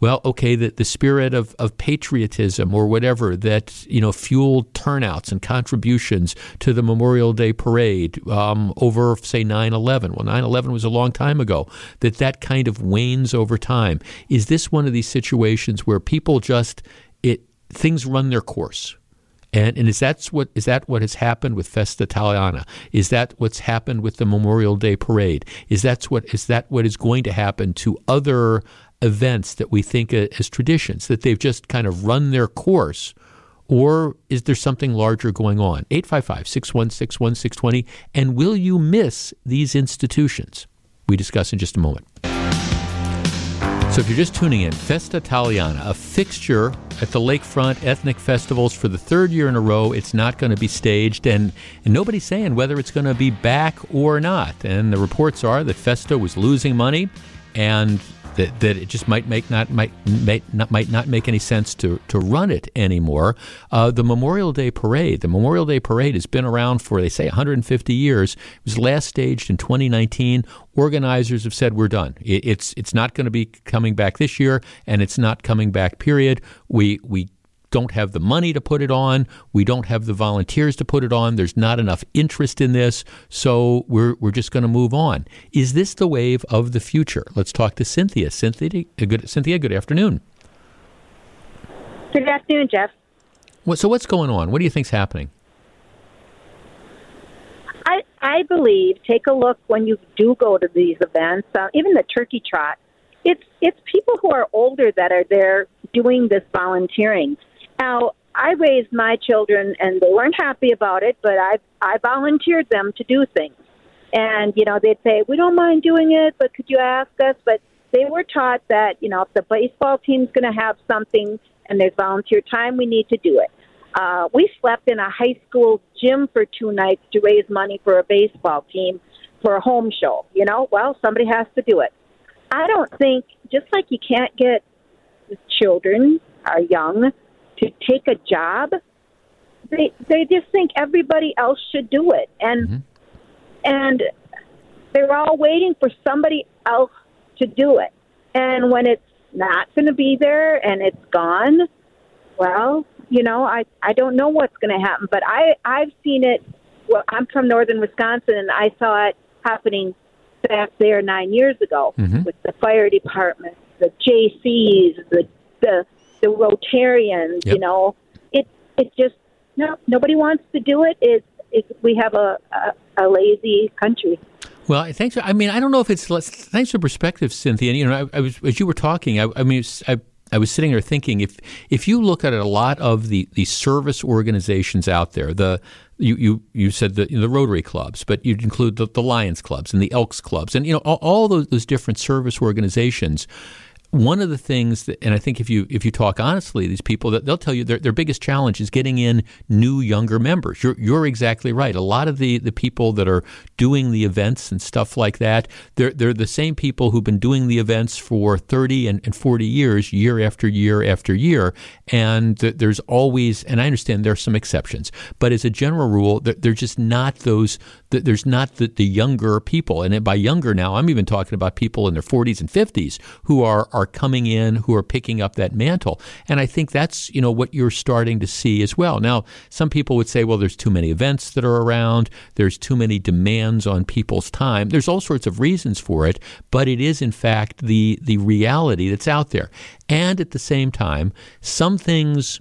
well, okay, the, the spirit of, of patriotism or whatever that, you know, fueled turnouts and contributions to the Memorial Day parade um, over, say, 9 11. Well, 9 11 was a long time ago, that that kind of wanes over time. Is this one of these situations where people just, it things run their course? And, and is that what is that what has happened with Festa Italiana? Is that what's happened with the Memorial Day Parade? Is that what is that what is going to happen to other events that we think as traditions, that they've just kind of run their course? Or is there something larger going on? 855 616 1620. And will you miss these institutions? We discuss in just a moment. So, if you're just tuning in, Festa Italiana, a fixture at the lakefront ethnic festivals for the third year in a row. It's not going to be staged, and, and nobody's saying whether it's going to be back or not. And the reports are that Festa was losing money, and that, that it just might make not might might not might not make any sense to to run it anymore. Uh, the Memorial Day Parade, the Memorial Day Parade has been around for they say 150 years. It was last staged in 2019. Organizers have said we're done. It, it's it's not going to be coming back this year, and it's not coming back. Period. We we don't have the money to put it on. We don't have the volunteers to put it on. There's not enough interest in this. So we're, we're just going to move on. Is this the wave of the future? Let's talk to Cynthia. Cynthia, good, Cynthia, good afternoon. Good afternoon, Jeff. Well, so what's going on? What do you think's happening? I, I believe, take a look when you do go to these events, uh, even the turkey trot, it's it's people who are older that are there doing this volunteering. Now, I raised my children, and they weren't happy about it, but I I volunteered them to do things, and you know they'd say we don't mind doing it, but could you ask us? But they were taught that you know if the baseball team's going to have something and there's volunteer time, we need to do it. Uh, we slept in a high school gym for two nights to raise money for a baseball team for a home show. You know, well, somebody has to do it. I don't think just like you can't get children are young to take a job, they they just think everybody else should do it, and mm-hmm. and they're all waiting for somebody else to do it. And when it's not going to be there and it's gone, well, you know, I I don't know what's going to happen, but I I've seen it. Well, I'm from northern Wisconsin, and I saw it happening back there nine years ago mm-hmm. with the fire department, the JCs, the the the Rotarians. Yep. You know, it it just no nobody wants to do it. It's it's we have a, a, a lazy country. Well, thanks. I mean, I don't know if it's thanks for perspective, Cynthia. And, you know, I, I, was as you were talking. I, I mean, I, I was sitting there thinking if if you look at a lot of the, the service organizations out there, the you, you, you said the, the Rotary clubs, but you'd include the, the Lions clubs and the Elks clubs, and you know all, all those, those different service organizations one of the things that, and I think if you if you talk honestly, these people that they'll tell you their, their biggest challenge is getting in new younger members. You're you're exactly right. A lot of the, the people that are doing the events and stuff like that, they're they're the same people who've been doing the events for thirty and, and forty years, year after year after year. And there's always, and I understand there are some exceptions, but as a general rule, they're just not those. There's not the, the younger people, and by younger now, I'm even talking about people in their 40s and 50s who are are coming in who are picking up that mantle. And I think that's, you know, what you're starting to see as well. Now, some people would say, well, there's too many events that are around, there's too many demands on people's time. There's all sorts of reasons for it, but it is in fact the the reality that's out there. And at the same time, some things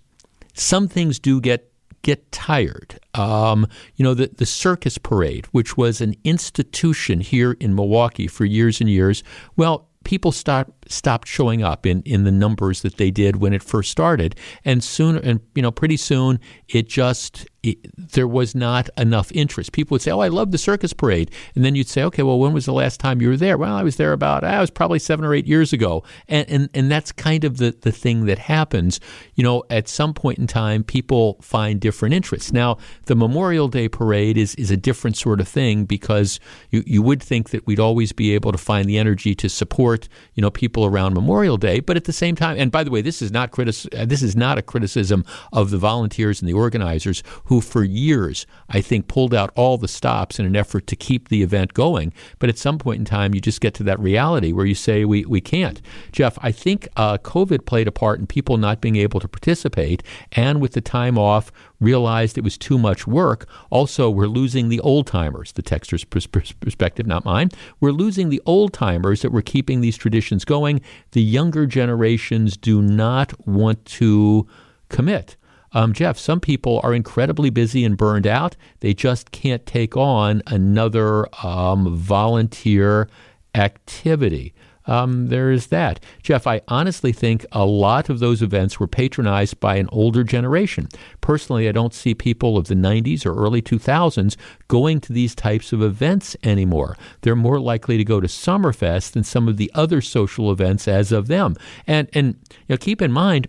some things do get get tired. Um, you know, the, the circus parade, which was an institution here in Milwaukee for years and years, well, people stopped stopped showing up in, in the numbers that they did when it first started, and soon and you know pretty soon it just it, there was not enough interest. People would say, "Oh, I love the circus parade," and then you'd say, "Okay, well, when was the last time you were there?" Well, I was there about ah, I was probably seven or eight years ago, and and, and that's kind of the the thing that happens. You know, at some point in time, people find different interests. Now, the Memorial Day parade is is a different sort of thing because you you would think that we'd always be able to find the energy to support you know people around Memorial Day, but at the same time, and by the way, this is not critic- this is not a criticism of the volunteers and the organizers who who for years, I think, pulled out all the stops in an effort to keep the event going. But at some point in time, you just get to that reality where you say, we, we can't. Jeff, I think uh, COVID played a part in people not being able to participate. And with the time off, realized it was too much work. Also, we're losing the old timers, the texter's perspective, not mine. We're losing the old timers that were keeping these traditions going. The younger generations do not want to commit. Um, Jeff, some people are incredibly busy and burned out. They just can't take on another um, volunteer activity. Um, there is that. Jeff, I honestly think a lot of those events were patronized by an older generation. Personally, I don't see people of the 90s or early 2000s going to these types of events anymore. They're more likely to go to Summerfest than some of the other social events as of them. And, and you know, keep in mind,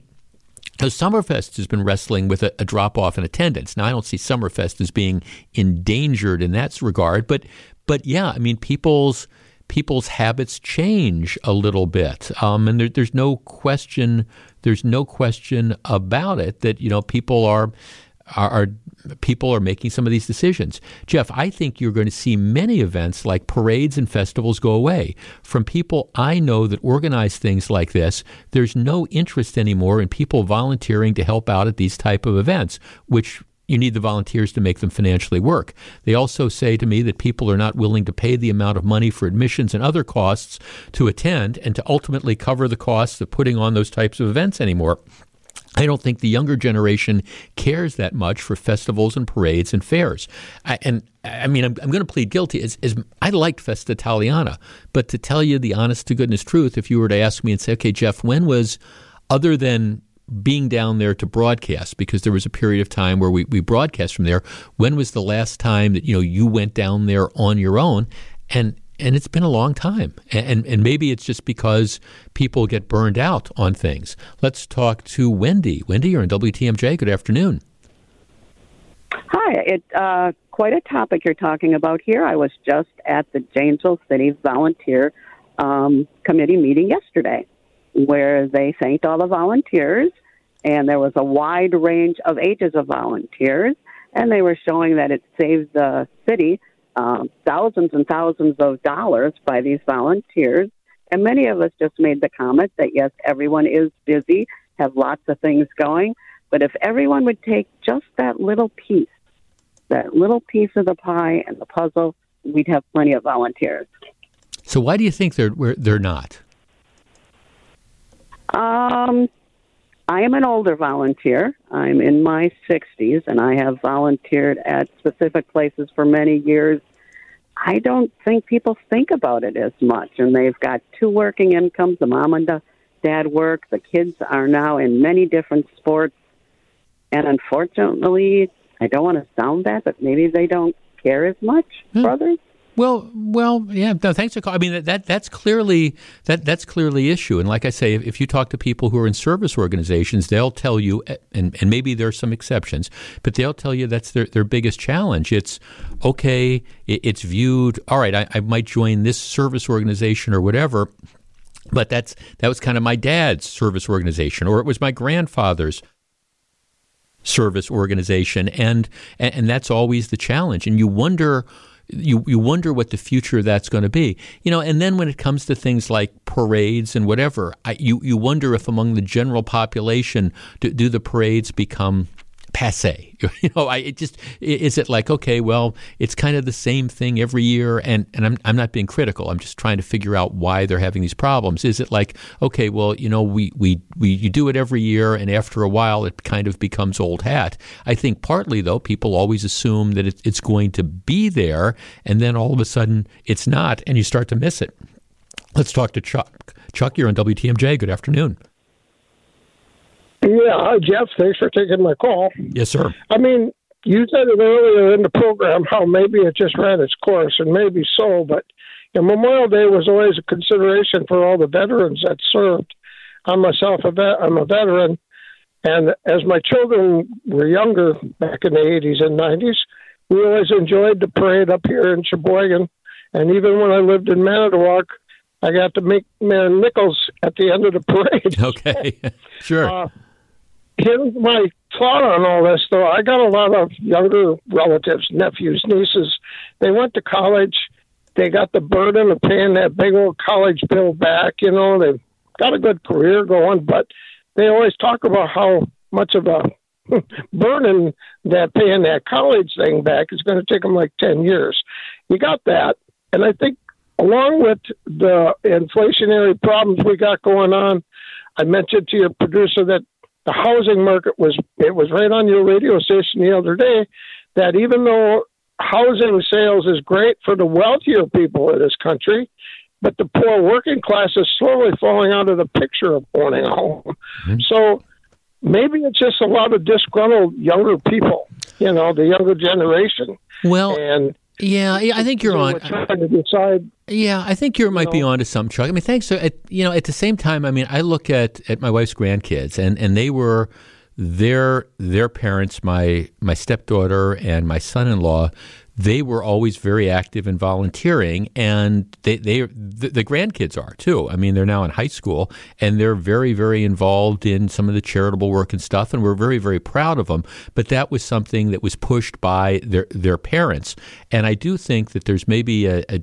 now, Summerfest has been wrestling with a, a, drop off in attendance. Now, I don't see Summerfest as being endangered in that regard, but but yeah, I mean, people's people's habits change a little bit, um, and there, there's no question. There's no question about it that you know people are are, are, people are making some of these decisions. Jeff, I think you're going to see many events like parades and festivals go away. From people I know that organize things like this, there's no interest anymore in people volunteering to help out at these type of events, which you need the volunteers to make them financially work. They also say to me that people are not willing to pay the amount of money for admissions and other costs to attend and to ultimately cover the costs of putting on those types of events anymore. I don't think the younger generation cares that much for festivals and parades and fairs. I, and I mean, I'm, I'm going to plead guilty. As, as, I liked Festa Italiana, but to tell you the honest to goodness truth, if you were to ask me and say, okay, Jeff, when was, other than being down there to broadcast, because there was a period of time where we, we broadcast from there, when was the last time that, you know, you went down there on your own? And and it's been a long time. And, and maybe it's just because people get burned out on things. Let's talk to Wendy. Wendy, you're on WTMJ. Good afternoon. Hi. It uh, quite a topic you're talking about here. I was just at the Janesville City Volunteer um, Committee meeting yesterday, where they thanked all the volunteers, and there was a wide range of ages of volunteers, and they were showing that it saved the city um, thousands and thousands of dollars by these volunteers. And many of us just made the comment that yes, everyone is busy, have lots of things going, but if everyone would take just that little piece, that little piece of the pie and the puzzle, we'd have plenty of volunteers. So why do you think they're they're not? Um, I am an older volunteer. I'm in my 60s, and I have volunteered at specific places for many years. I don't think people think about it as much, and they've got two working incomes. The mom and the dad work. The kids are now in many different sports, and unfortunately, I don't want to sound bad, but maybe they don't care as much hmm. for others. Well, well, yeah. No, thanks for. calling. I mean, that that's clearly that that's clearly issue. And like I say, if, if, you talk to people who are in service organizations, they'll tell you, and and maybe there are some exceptions, but they'll tell you that's their their biggest challenge. It's okay. It, it's viewed. All right, I, I might join this service organization or whatever, but that's that was kind of my dad's service organization, or it was my grandfather's service organization, and and, and that's always the challenge. And you wonder you you wonder what the future of that's going to be. You know, and then when it comes to things like parades and whatever, I, you you wonder if among the general population do, do the parades become passe. You know, I it just is it like okay, well, it's kind of the same thing every year, and and I'm I'm not being critical. I'm just trying to figure out why they're having these problems. Is it like okay, well, you know, we we we you do it every year, and after a while, it kind of becomes old hat. I think partly though, people always assume that it, it's going to be there, and then all of a sudden it's not, and you start to miss it. Let's talk to Chuck. Chuck, you're on WTMJ. Good afternoon. Yeah, hi, Jeff. Thanks for taking my call. Yes, sir. I mean, you said it earlier in the program how maybe it just ran its course, and maybe so, but you know, Memorial Day was always a consideration for all the veterans that served. I'm myself a vet. I'm a veteran, and as my children were younger back in the 80s and 90s, we always enjoyed the parade up here in Sheboygan. And even when I lived in Manitowoc, I got to make Mayor Nickels at the end of the parade. Okay, sure. Uh, here's my thought on all this, though. I got a lot of younger relatives, nephews, nieces. They went to college. They got the burden of paying that big old college bill back. You know, they've got a good career going, but they always talk about how much of a burden that paying that college thing back is going to take them like 10 years. You got that. And I think along with the inflationary problems we got going on, I mentioned to your producer that the housing market was it was right on your radio station the other day that even though housing sales is great for the wealthier people in this country, but the poor working class is slowly falling out of the picture of owning a home. Mm-hmm. So maybe it's just a lot of disgruntled younger people, you know, the younger generation. Well, and yeah, I think you're on. Trying to decide. Yeah, I think you might know, be on to some, Chuck. I mean, thanks. at, you know, at the same time, I mean, I look at at my wife's grandkids, and and they were their their parents, my my stepdaughter and my son-in-law they were always very active in volunteering, and they, they the, the, grandkids are too. I mean, they're now in high school, and they're very, very involved in some of the charitable work and stuff, and we're very, very proud of them. But that was something that was pushed by their their parents, and I do think that there's maybe a, a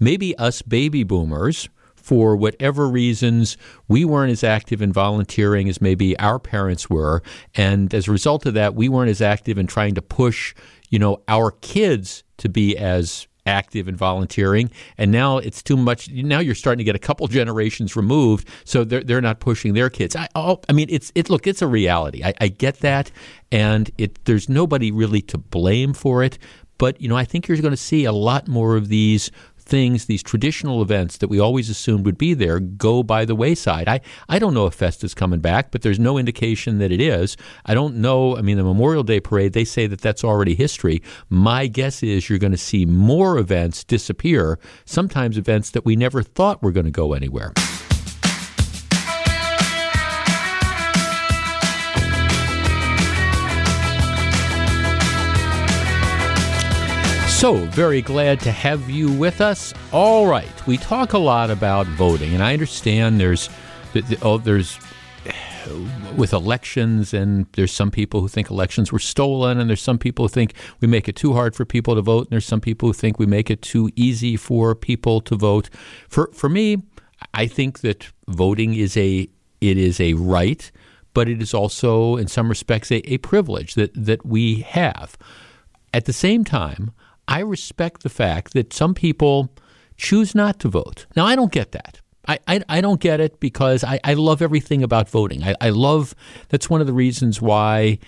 maybe us baby boomers for whatever reasons, we weren't as active in volunteering as maybe our parents were. And as a result of that, we weren't as active in trying to push you know, our kids to be as active in volunteering. And now it's too much now you're starting to get a couple generations removed so they're, they're not pushing their kids. I, oh, I mean it's it look it's a reality. I, I get that and it there's nobody really to blame for it but you know I think you're going to see a lot more of these things, these traditional events that we always assumed would be there, go by the wayside. I, I don't know if Festa's coming back, but there's no indication that it is. I don't know. I mean, the Memorial Day parade, they say that that's already history. My guess is you're going to see more events disappear, sometimes events that we never thought were going to go anywhere. So, very glad to have you with us. All right, we talk a lot about voting, and I understand there's oh, there's with elections, and there's some people who think elections were stolen, and there's some people who think we make it too hard for people to vote, and there's some people who think we make it too easy for people to vote. For for me, I think that voting is a it is a right, but it is also, in some respects, a, a privilege that that we have. At the same time, I respect the fact that some people choose not to vote. Now, I don't get that. I, I, I don't get it because I, I love everything about voting. I, I love that's one of the reasons why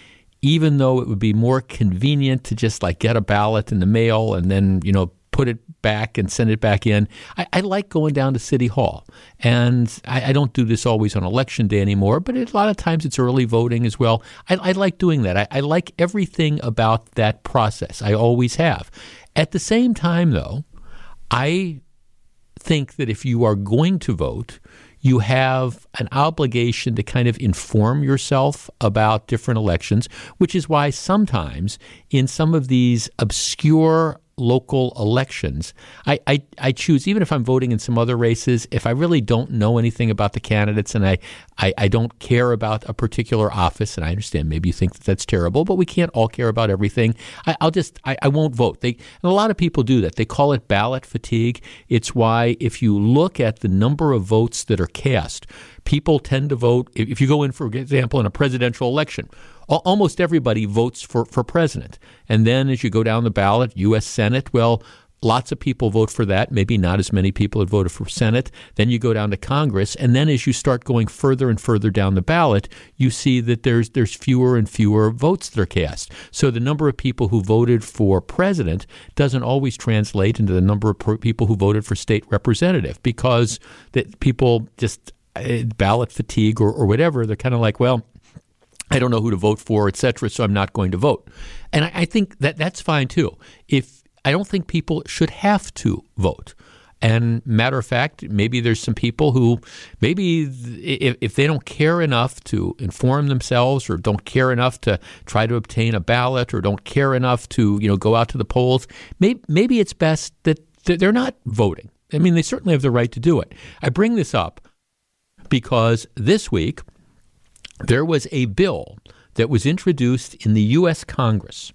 even though it would be more convenient to just like get a ballot in the mail and then, you know, put it back and send it back in. I, I like going down to City Hall. And I, I, don't do this always on election day anymore, but a lot of times it's early voting as well. I, I like doing that. I, I like everything about that process. I always have. At the same time, though, I think that if you are going to vote, you have an obligation to kind of inform yourself about different elections, which is why sometimes in some of these obscure local elections, I, I, I choose, even if I'm voting in some other races, if I really don't know anything about the candidates and I, I, I don't care about a particular office, and I understand maybe you think that that's terrible, but we can't all care about everything. I, will just, I, I won't vote. They, a lot of people do that. They call it ballot fatigue. It's why if you look at the number of votes that are cast, people tend to vote. If you go in, for example, in a presidential election, almost everybody votes for, for president. And then as you go down the ballot, U.S. Senate, well, lots of people vote for that. Maybe not as many people have voted for Senate. Then you go down to Congress, and then as you start going further and further down the ballot, you see that there's there's fewer and fewer votes that are cast. So the number of people who voted for president doesn't always translate into the number of people who voted for state representative because that people just uh, ballot fatigue or, or whatever. They're kind of like, well I don't know who to vote for, et cetera, so I'm not going to vote. And I, I think that that's fine too. If I don't think people should have to vote. And matter of fact, maybe there's some people who maybe if, if, they don't care enough to inform themselves or don't care enough to try to obtain a ballot or don't care enough to you know go out to the polls, maybe, maybe it's best that they're not voting. I mean, they certainly have the right to do it. I bring this up because this week there was a bill that was introduced in the U.S. Congress.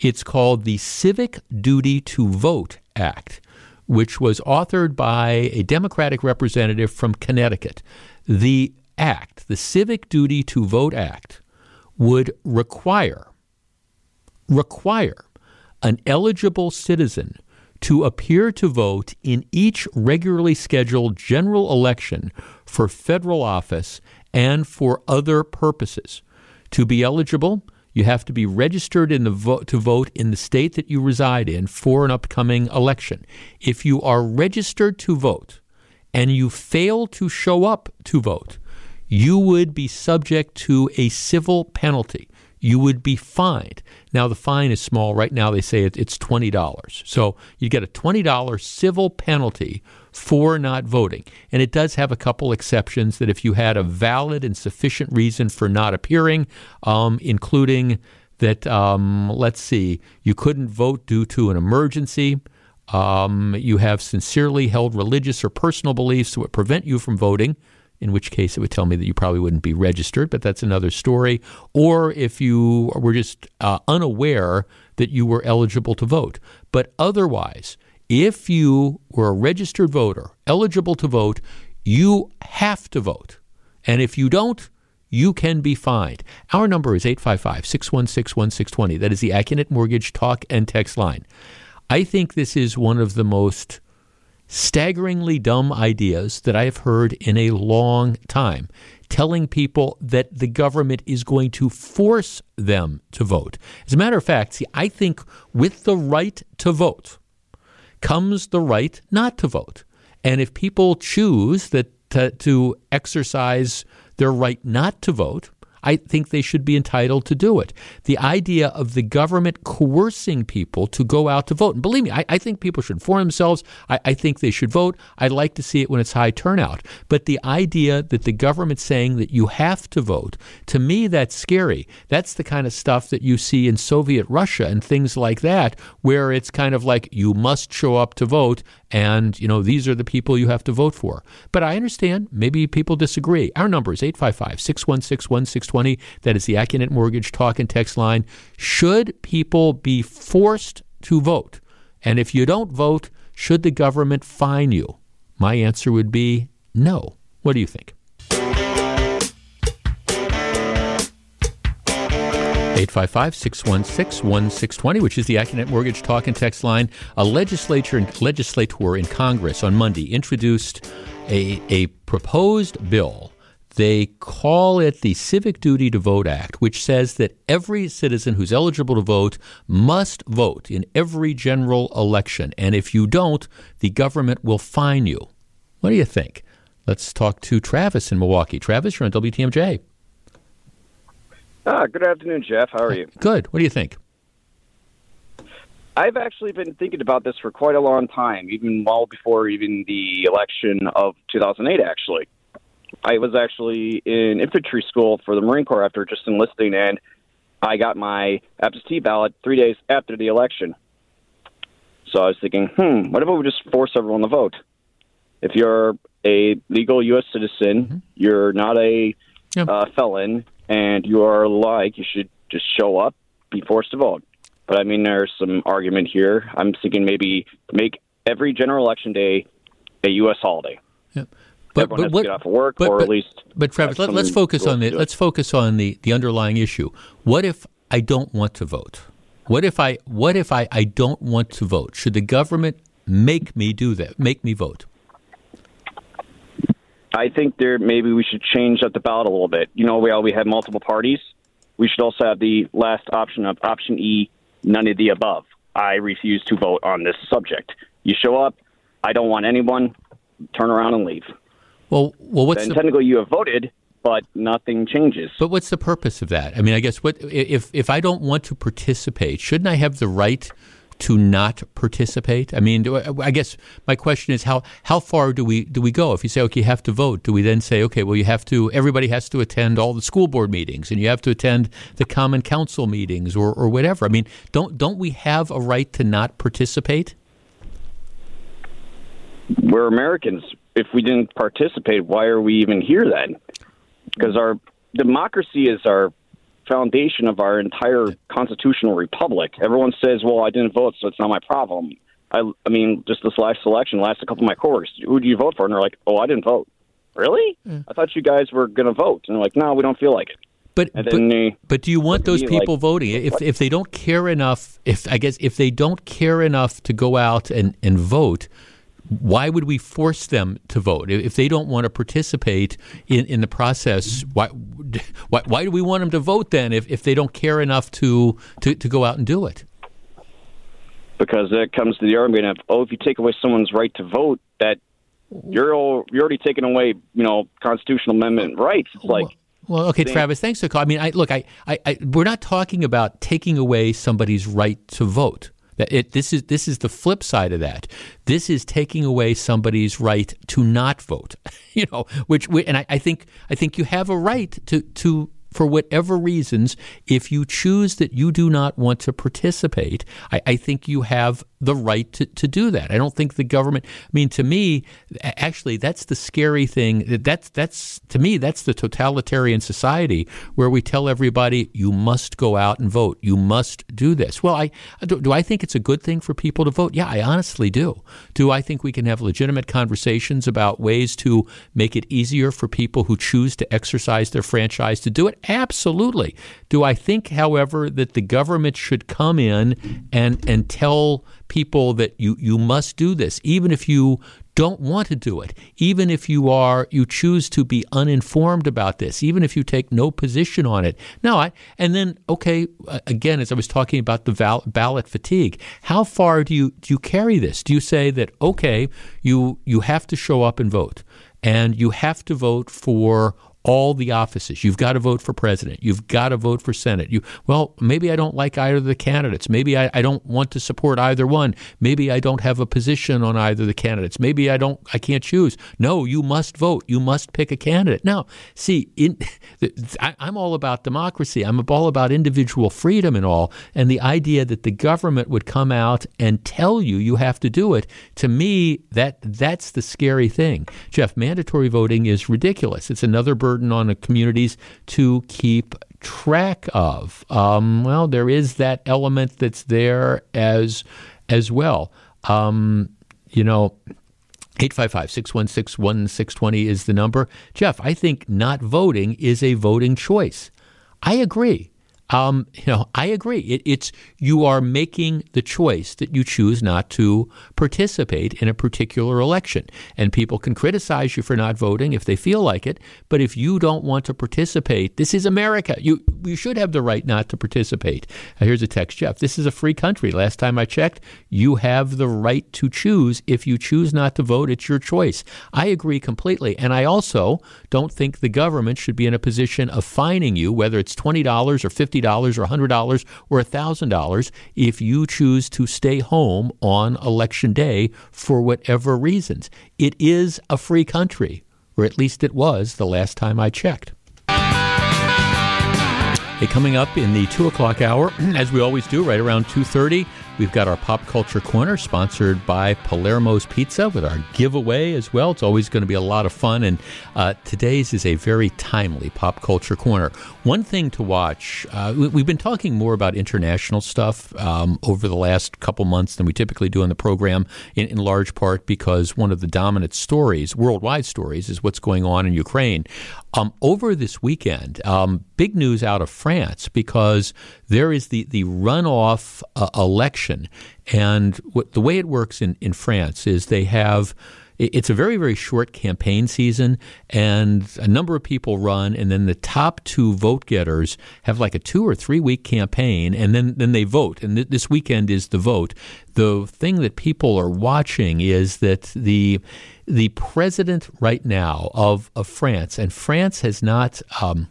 It's called the Civic Duty to Vote Act, which was authored by a Democratic representative from Connecticut. The act, the Civic Duty to Vote Act, would require require an eligible citizen to appear to vote in each regularly scheduled general election for federal office and for other purposes. To be eligible, you have to be registered vo- to vote in the state that you reside in for an upcoming election. If you are registered to vote and you fail to show up to vote, you would be subject to a civil penalty you would be fined. Now, the fine is small. Right now, they say it's $20. So you get a $20 civil penalty for not voting. And it does have a couple exceptions that if you had a valid and sufficient reason for not appearing, um, including that, um, let's see, you couldn't vote due to an emergency. Um, you have sincerely held religious or personal beliefs that would prevent you from voting, in which case it would tell me that you probably wouldn't be registered, but that's another story. Or if you were just uh, unaware that you were eligible to vote. But otherwise, if you were a registered voter, eligible to vote, you have to vote. And if you don't, you can be fined. Our number is 855 616 1620. That is the Accunet Mortgage talk and text line. I think this is one of the most staggeringly dumb ideas that I have heard in a long time, telling people that the government is going to force them to vote. As a matter of fact, see, I think with the right to vote comes the right not to vote. And if people choose that to, to exercise their right not to vote, I think they should be entitled to do it. The idea of the government coercing people to go out to vote, and believe me, I, I think people should inform themselves. I, I, think they should vote. I'd like to see it when it's high turnout. But the idea that the government's saying that you have to vote, to me, that's scary. That's the kind of stuff that you see in Soviet Russia and things like that, where it's kind of like you must show up to vote and you know these are the people you have to vote for. But I understand maybe people disagree. Our number is 855-616-1620. That is the Accunet Mortgage talk and text line. Should people be forced to vote? And if you don't vote, should the government fine you? My answer would be no. What do you think? 855 616 1620, which is the Accunet Mortgage Talk and Text line. A legislature and legislator in Congress on Monday introduced a, a proposed bill. They call it the Civic Duty to Vote Act, which says that every citizen who's eligible to vote must vote in every general election. And if you don't, the government will fine you. What do you think? Let's talk to Travis in Milwaukee. Travis, you're on WTMJ. Ah, good afternoon, Jeff. How are you? Good. What do you think? I've actually been thinking about this for quite a long time, even well before even the election of 2008, actually. I was actually in infantry school for the Marine Corps after just enlisting, and I got my absentee ballot three days after the election. So I was thinking, hmm, what about we just force everyone to vote? If you're a legal U.S. citizen, mm-hmm. you're not a uh, felon, and you are like, you should just show up, be forced to vote. But I mean, there's some argument here. I'm thinking maybe make every general election day a U.S. holiday. Yep. But, Everyone but what, get off of work, but, or but, at least. But Travis, let, us focus on the let's focus on the, the underlying issue. What if I don't want to vote? What if I what if I, I don't want to vote? Should the government make me do that? Make me vote? I think there maybe we should change up the ballot a little bit. You know, we all we have multiple parties. We should also have the last option of option E, none of the above. I refuse to vote on this subject. You show up, I don't want anyone, turn around and leave. Well, well, what's then the... technically you have voted, but nothing changes. But what's the purpose of that? I mean, I guess what if if I don't want to participate, shouldn't I have the right to not participate? I mean, I guess my question is how how far do we do we go? If you say okay, you have to vote, do we then say okay, well, you have to everybody has to attend all the school board meetings and you have to attend the common council meetings or or whatever? I mean, don't don't we have a right to not participate? We're Americans. If we didn't participate, why are we even here then? Because our democracy is our foundation of our entire constitutional republic. Everyone says, "Well, I didn't vote, so it's not my problem." I, I mean, just this last election, last a couple of my coworkers, who do you vote for? And they're like, "Oh, I didn't vote." Really? Mm. I thought you guys were going to vote. And they're like, "No, we don't feel like it." But but, they, but do you want those people like, voting? If if they don't care enough, if I guess if they don't care enough to go out and, and vote, why would we force them to vote if they don't want to participate in, in the process? Why, why, why do we want them to vote then if, if they don't care enough to, to, to go out and do it? Because it comes to the argument of oh, if you take away someone's right to vote, that you're all, you're already taking away you know constitutional amendment rights. It's like. Well, okay, Travis, thanks for calling. I mean, I, look, I, I, I, we're not talking about taking away somebody's right to vote. That it this is this is the flip side of that. This is taking away somebody's right to not vote. you know, which and I, I think I think you have a right to to for whatever reasons, if you choose that you do not want to participate, I, I, think you have the right to, to do that. I don't think the government. I mean, to me, actually, that's the scary thing. That's that's to me, that's the totalitarian society where we tell everybody you must go out and vote. You must do this. Well, I do, do I think it's a good thing for people to vote? Yeah, I honestly do. Do I think we can have legitimate conversations about ways to make it easier for people who choose to exercise their franchise to do it? Absolutely. Do I think, however, that the government should come in and and tell people that you, you must do this, even if you don't want to do it, even if you are you choose to be uninformed about this, even if you take no position on it. No, I and then okay, again, as I was talking about the val- ballot fatigue, how far do you do you carry this? Do you say that okay, you you have to show up and vote, and you have to vote for all the offices. You've got to vote for president. You've got to vote for Senate. You well, maybe I don't like either of the candidates. Maybe I, I don't want to support either one. Maybe I don't have a position on either of the candidates. Maybe I don't I can't choose. No, you must vote. You must pick a candidate. Now, see, in, I, I'm all about democracy. I'm all about individual freedom and all. And the idea that the government would come out and tell you you have to do it, to me, that that's the scary thing. Jeff, mandatory voting is ridiculous. It's another burden on the communities to keep track of. Um, well, there is that element that's there as as well. Um, you know, 855 616 1620 is the number. Jeff, I think not voting is a voting choice. I agree. Um, you know, I agree. It, it's you are making the choice that you choose not to participate in a particular election, and people can criticize you for not voting if they feel like it. But if you don't want to participate, this is America. You you should have the right not to participate. Uh, here's a text, Jeff. This is a free country. Last time I checked, you have the right to choose. If you choose not to vote, it's your choice. I agree completely, and I also don't think the government should be in a position of fining you, whether it's twenty dollars or fifty $50 or $100 or $1,000 if you choose to stay home on election day for whatever reasons. It is a free country, or at least it was the last time I checked. Hey, coming up in the two o'clock hour, as we always do, right around two thirty, we've got our pop culture corner sponsored by Palermo's Pizza with our giveaway as well. It's always going to be a lot of fun, and uh, today's is a very timely pop culture corner. One thing to watch: uh, we, have been talking more about international stuff um, over the last couple months than we typically do in the program, in, in large part because one of the dominant stories, worldwide stories, is what's going on in Ukraine. Um, over this weekend, um, big news out of France because there is the, the runoff uh, election. And what, the way it works in, in France is they have it's a very very short campaign season and a number of people run and then the top two vote getters have like a two or three week campaign and then then they vote and th- this weekend is the vote the thing that people are watching is that the the president right now of, of France, and France has not um,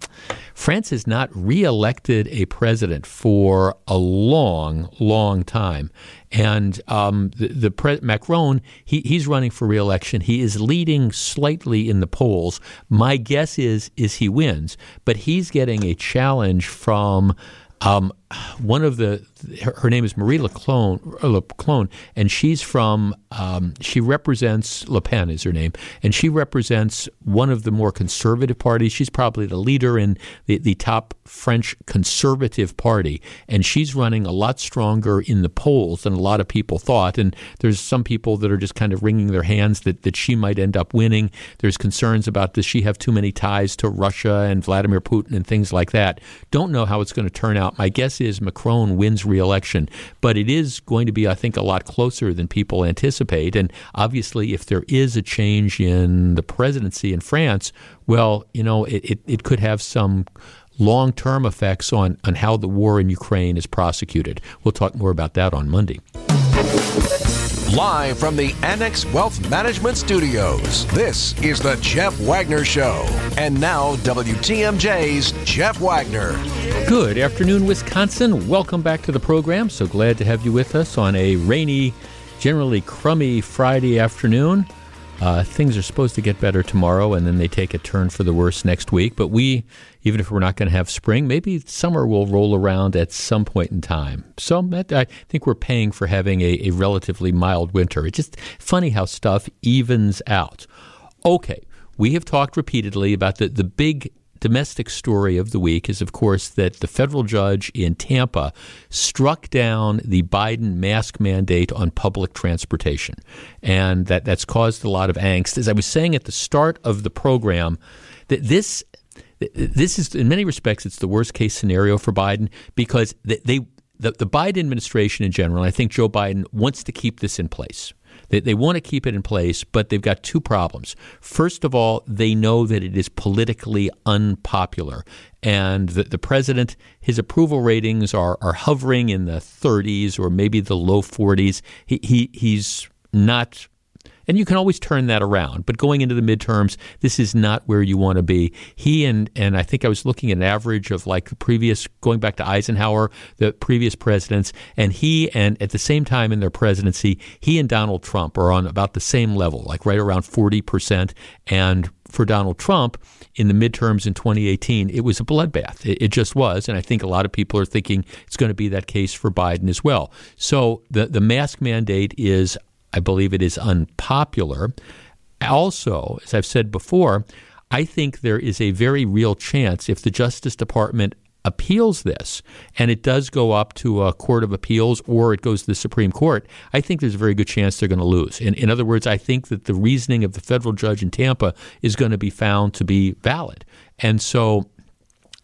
France has not reelected a president for a long, long time. And um, the, the pre- Macron, he, he's running for reelection. He is leading slightly in the polls. My guess is is he wins, but he's getting a challenge from um, one of the her, her, name is Marie Leclone, Leclone, and she's from um, she represents Le Pen is her name, and she represents one of the more conservative parties. She's probably the leader in the, the top French conservative party, and she's running a lot stronger in the polls than a lot of people thought. And there's some people that are just kind of wringing their hands that, that she might end up winning. There's concerns about does she have too many ties to Russia and Vladimir Putin and things like that. Don't know how it's going to turn out. My guess is Macron wins re-election, but it is going to be, I think, a lot closer than people anticipate. And obviously, if there is a change in the presidency in France, well, you know, it, it, it could have some long term effects on, on how the war in Ukraine is prosecuted. We'll talk more about that on Monday. Live from the Annex Wealth Management Studios, this is The Jeff Wagner Show. And now, WTMJ's Jeff Wagner. Good afternoon, Wisconsin. Welcome back to the program. So glad to have you with us on a rainy, generally crummy Friday afternoon. Uh, things are supposed to get better tomorrow, and then they take a turn for the worse next week. But we, even if we're not going to have spring, maybe summer will roll around at some point in time. So I think we're paying for having a, a relatively mild winter. It's just funny how stuff evens out. Okay, we have talked repeatedly about the, the big domestic story of the week is, of course, that the federal judge in Tampa struck down the Biden mask mandate on public transportation. And that, that's caused a lot of angst. As I was saying at the start of the program, that this this is in many respects it's the worst case scenario for Biden because they, they the, the Biden administration in general, I think Joe Biden wants to keep this in place. They, they want to keep it in place, but they've got two problems. First of all, they know that it is politically unpopular. And the, the president, his approval ratings are, are hovering in the 30s or maybe the low 40s. He, he, he's not and you can always turn that around. But going into the midterms, this is not where you want to be. He and and I think I was looking at an average of like the previous going back to Eisenhower, the previous presidents, and he and at the same time in their presidency, he and Donald Trump are on about the same level, like right around forty percent. And for Donald Trump in the midterms in 2018, it was a bloodbath. It, it, just was. And I think a lot of people are thinking it's going to be that case for Biden as well. So the, the mask mandate is I believe it is unpopular. Also, as I've said before, I think there is a very real chance if the Justice Department appeals this and it does go up to a court of appeals or it goes to the Supreme Court, I think there's a very good chance they're going to lose. In, in other words, I think that the reasoning of the federal judge in Tampa is going to be found to be valid. And so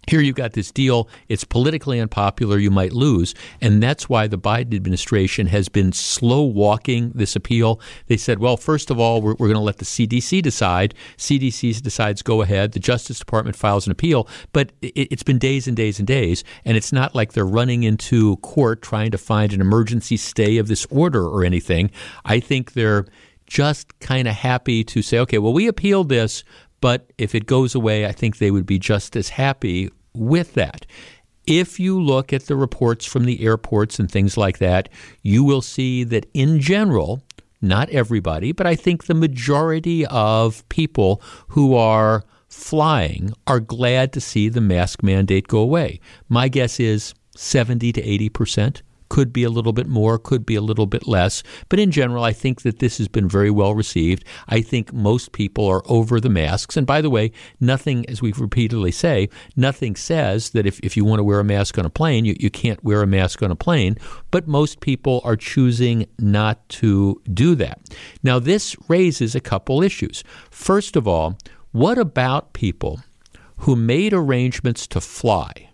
here you've got this deal. It's politically unpopular. You might lose. And that's why the Biden administration has been slow walking this appeal. They said, well, first of all, we're, we're going to let the CDC decide. CDC decides go ahead. The Justice Department files an appeal. But it, it's been days and days and days. And it's not like they're running into court trying to find an emergency stay of this order or anything. I think they're just kind of happy to say, okay, well, we appealed this, but if it goes away, I think they would be just as happy with that. If you look at the reports from the airports and things like that, you will see that in general, not everybody, but I think the majority of people who are flying are glad to see the mask mandate go away. My guess is 70 to 80 percent could be a little bit more, could be a little bit less. But in general, I think that this has been very well received. I think most people are over the masks. And by the way, nothing, as we repeatedly say, nothing says that if, if you want to wear a mask on a plane, you, you can't wear a mask on a plane. But most people are choosing not to do that. Now, this raises a couple issues. First of all, what about people who made arrangements to fly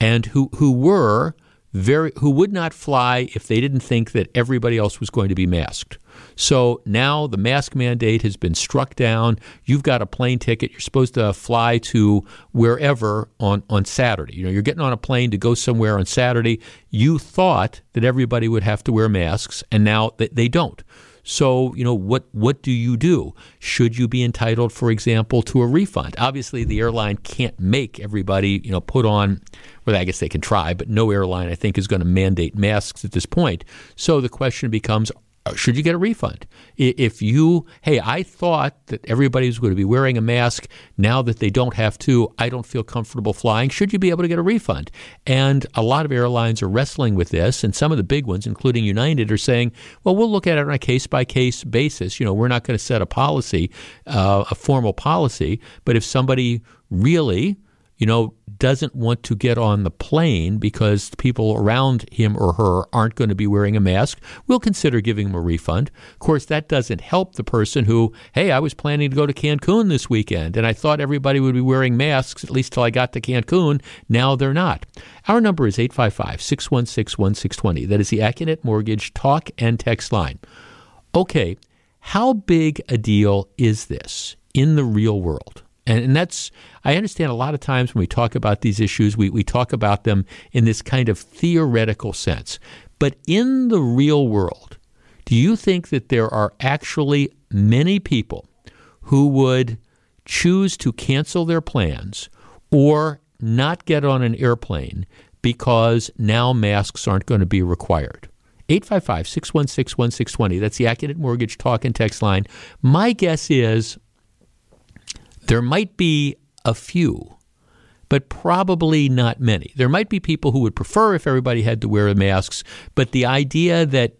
and who, who were very who would not fly if they didn't think that everybody else was going to be masked. So now the mask mandate has been struck down. You've got a plane ticket. You're supposed to fly to wherever on, on Saturday. You know, you're getting on a plane to go somewhere on Saturday. You thought that everybody would have to wear masks, and now they don't. So, you know, what what do you do? Should you be entitled, for example, to a refund? Obviously, the airline can't make everybody, you know, put on well, I guess they can try, but no airline I think is going to mandate masks at this point. So the question becomes should you get a refund? If you, hey, I thought that everybody was going to be wearing a mask. Now that they don't have to, I don't feel comfortable flying. Should you be able to get a refund? And a lot of airlines are wrestling with this, and some of the big ones, including United, are saying, well, we'll look at it on a case by case basis. You know, we're not going to set a policy, uh, a formal policy, but if somebody really you know, doesn't want to get on the plane because people around him or her aren't going to be wearing a mask, we'll consider giving them a refund. Of course, that doesn't help the person who, hey, I was planning to go to Cancun this weekend and I thought everybody would be wearing masks at least till I got to Cancun. Now they're not. Our number is 855 616 1620. That is the Accunet Mortgage talk and text line. Okay, how big a deal is this in the real world? And, and that's, I understand a lot of times when we talk about these issues, we, we talk about them in this kind of theoretical sense. But in the real world, do you think that there are actually many people who would choose to cancel their plans or not get on an airplane because now masks aren't going to be required? 855 616 1620. That's the Accunet Mortgage Talk and Text line. My guess is there might be a few, but probably not many. There might be people who would prefer if everybody had to wear masks, but the idea that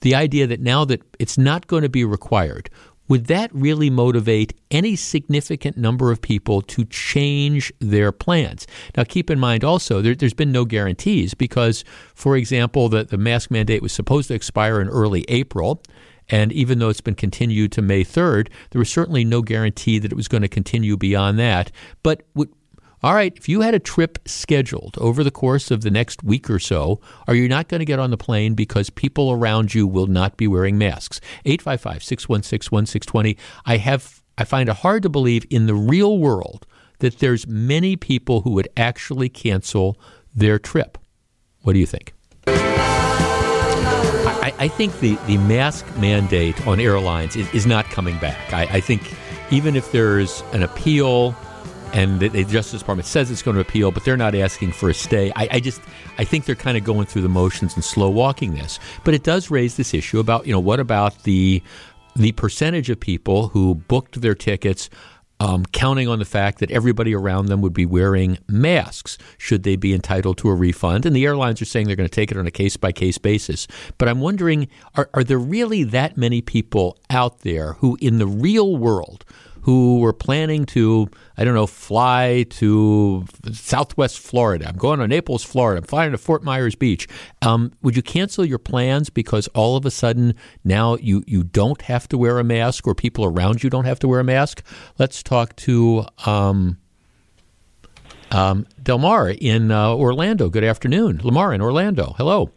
the idea that now that it's not going to be required, would that really motivate any significant number of people to change their plans? Now, keep in mind also, there, has been no guarantees because, for example, the, the mask mandate was supposed to expire in early April. And even though it's been continued to May 3rd, there was certainly no guarantee that it was going to continue beyond that. But all right, if you had a trip scheduled over the course of the next week or so, are you not going to get on the plane because people around you will not be wearing masks? 855 616 1620. I have I find it hard to believe in the real world that there's many people who would actually cancel their trip. What do you think? I, think the, the mask mandate on airlines is, is not coming back. I, I, think even if there's an appeal and the, the, Justice Department says it's going to appeal, but they're not asking for a stay, I, I just I think they're kind of going through the motions and slow walking this. But it does raise this issue about you know what about the the percentage of people who booked their tickets um, counting on the fact that everybody around them would be wearing masks should they be entitled to a refund. And the airlines are saying they're going to take it on a case by case basis. But I'm wondering are, are there really that many people out there who, in the real world, who were planning to, I don't know, fly to Southwest Florida. I'm going to Naples, Florida. I'm flying to Fort Myers Beach. Um, would you cancel your plans because all of a sudden now you, you don't have to wear a mask or people around you don't have to wear a mask? Let's talk to um, um, Delmar in uh, Orlando. Good afternoon. Lamar in Orlando. Hello.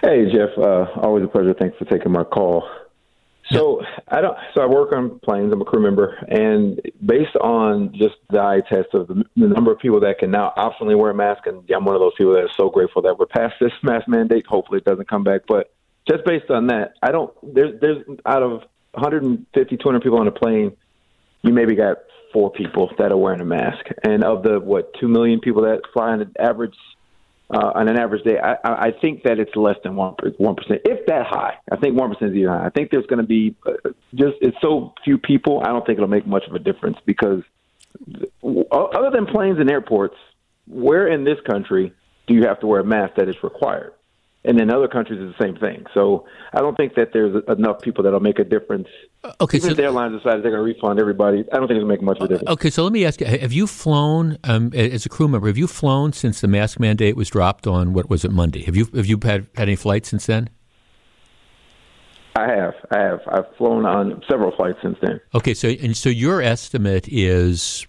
Hey, Jeff. Uh, always a pleasure. Thanks for taking my call. So I don't. So I work on planes. I'm a crew member, and based on just the eye test of the, the number of people that can now optionally wear a mask, and I'm one of those people that is so grateful that we're past this mask mandate. Hopefully, it doesn't come back. But just based on that, I don't. There's there's out of 150, 200 people on a plane, you maybe got four people that are wearing a mask, and of the what two million people that fly on an average uh, on an average day, I, I think that it's less than one one percent, if that high. I think one percent is even high. I think there's going to be uh, just it's so few people. I don't think it'll make much of a difference because other than planes and airports, where in this country do you have to wear a mask that is required? And in other countries it's the same thing. So I don't think that there's enough people that'll make a difference. Okay, Even so if the airlines decide they're going to refund everybody, I don't think it'll make much of a difference. Okay, so let me ask you: Have you flown um, as a crew member? Have you flown since the mask mandate was dropped on what was it Monday? Have you have you had had any flights since then? I have, I have, I've flown on several flights since then. Okay, so and so your estimate is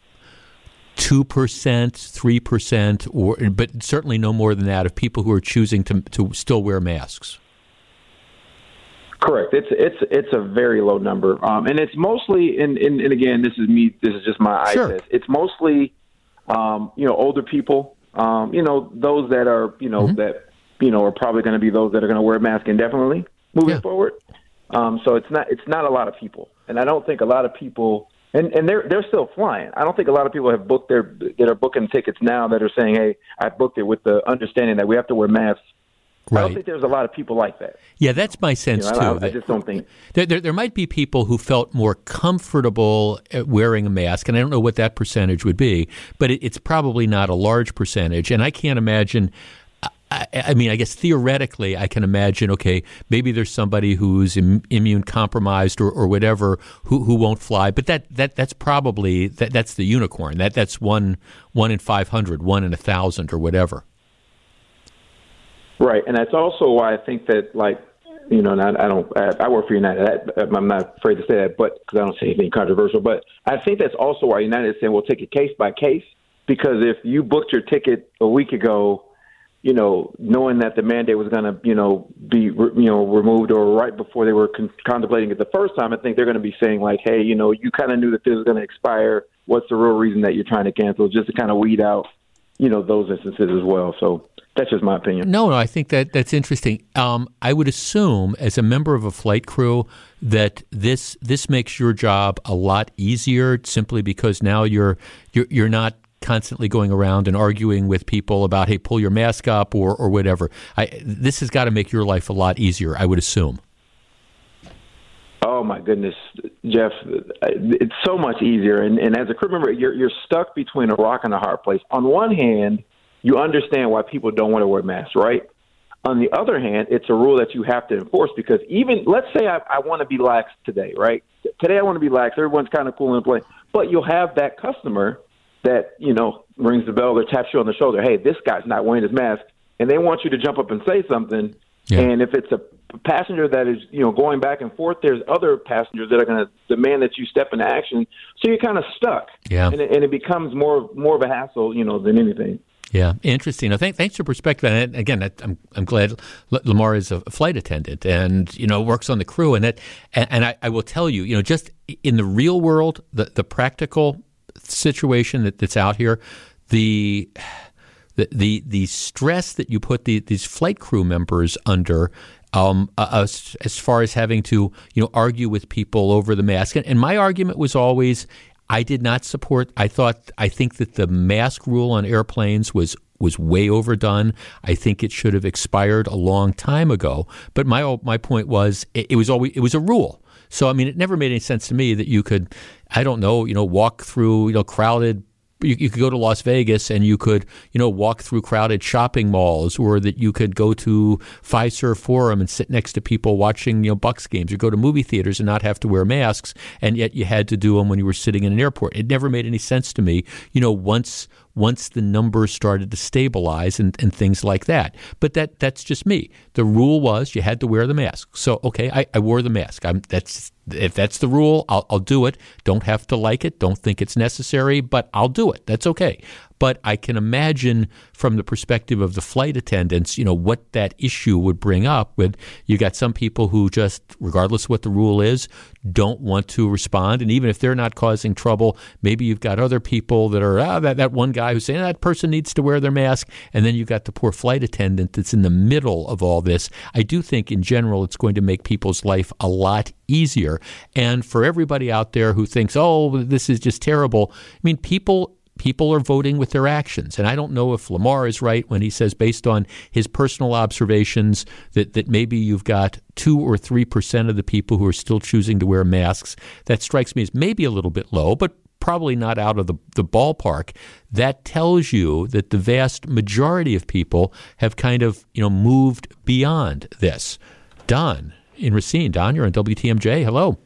two percent, three percent, or but certainly no more than that of people who are choosing to to still wear masks. Correct. It's it's it's a very low number, um, and it's mostly and, and, and again, this is me. This is just my Sure. test. It's mostly, um, you know, older people. Um, you know, those that are you know Mm-hmm. that you know are probably going to be those that are going to wear a mask indefinitely moving Yeah. forward. Um, so it's not it's not a lot of people, and I don't think a lot of people. And, and they're they're still flying. I don't think a lot of people have booked their that are booking tickets now that are saying, "Hey, I booked it with the understanding that we have to wear masks." Right. I don't think there's a lot of people like that. Yeah, that's my You sense know, too. I, I that- just don't think. There, there, there might be people who felt more comfortable at wearing a mask, and I don't know what that percentage would be, but it, it's probably not a large percentage. And I can't imagine. I, mean, I guess theoretically, I can imagine. Okay, maybe there's somebody who's Im- immune compromised or, or whatever who, who won't fly, but that, that that's probably that, that's the unicorn. That that's one one in five hundred, one in a thousand, or whatever. Right, and that's also why I think that, like, you know, and I, I don't, I, I work for United. I, I'm not afraid to say that, but because I don't say anything controversial. But I think that's also why United is saying we'll take it case by case. Because if you booked your ticket a week ago, you know, knowing that the mandate was going to, you know, be, you know, removed or right before they were con- contemplating it the first time, I think they're going to be saying like, hey, you know, you kind of knew that this was going to expire. What's the real reason that you're trying to cancel? Just to kind of weed out, you know, those instances as well. So that's just my opinion. No, no, I think that that's interesting. Um, I would assume, as a member of a flight crew, that this this makes your job a lot easier, simply because now you're you're you're not constantly going around and arguing with people about hey, pull your mask up or or whatever. I, this has got to make your life a lot easier. I would assume. Oh my goodness, Jeff! It's so much easier, and, and as a crew member, you're you're stuck between a rock and a hard place. On one hand, you understand why people don't want to wear masks, right? On the other hand, it's a rule that you have to enforce because even let's say I, I want to be lax today, right? Today I want to be lax. Everyone's kind of cool and play, but you'll have that customer that you know rings the bell or taps you on the shoulder. Hey, this guy's not wearing his mask, and they want you to jump up and say something. Yeah. And if it's a passenger that is, you know, going back and forth, there's other passengers that are going to demand that you step into action. So you're kind of stuck. Yeah. And it, and it becomes more more of a hassle, you know, than anything. Yeah, interesting. No, thank, thanks for perspective. And again, I- I'm I'm glad Lamar is a flight attendant and you know works on the crew. And that and, and I, I will tell you, you know, just in the real world, the the practical situation that, that's out here, the the the the stress that you put the, these flight crew members under. Um, as, as far as having to, you know, argue with people over the mask, and, and my argument was always, I did not support. I thought I think that the mask rule on airplanes was was way overdone. I think it should have expired a long time ago. But my my point was it, it was always it was a rule. So I mean, it never made any sense to me that you could, I don't know, you know, walk through you know crowded you, you could go to Las Vegas and you could, you know, walk through crowded shopping malls, or that you could go to Fiserv Forum and sit next to people watching, you know, Bucks games, or go to movie theaters and not have to wear masks, and yet you had to do them when you were sitting in an airport. It never made any sense to me, you know, once once the numbers started to stabilize and, and things like that. But that that's just me. The rule was you had to wear the mask. So okay, I, I wore the mask. I'm that's if that's the rule, I'll, I'll do it. Don't have to like it. Don't think it's necessary, but I'll do it. That's okay. But I can imagine from the perspective of the flight attendants, you know, what that issue would bring up. With you got some people who just, regardless of what the rule is, don't want to respond. And even if they're not causing trouble, maybe you've got other people that are, ah, that, that one guy who's saying that person needs to wear their mask. And then you've got the poor flight attendant that's in the middle of all this. I do think in general it's going to make people's life a lot easier. And for everybody out there who thinks, oh, this is just terrible, I mean, people people are voting with their actions. And I don't know if Lamar is right when he says, based on his personal observations, that, that maybe you've got two or three percent of the people who are still choosing to wear masks. That strikes me as maybe a little bit low, but probably not out of the, the ballpark. That tells you that the vast majority of people have kind of, you know, moved beyond this. Don in Racine. Don, you're on WTMJ. Hello.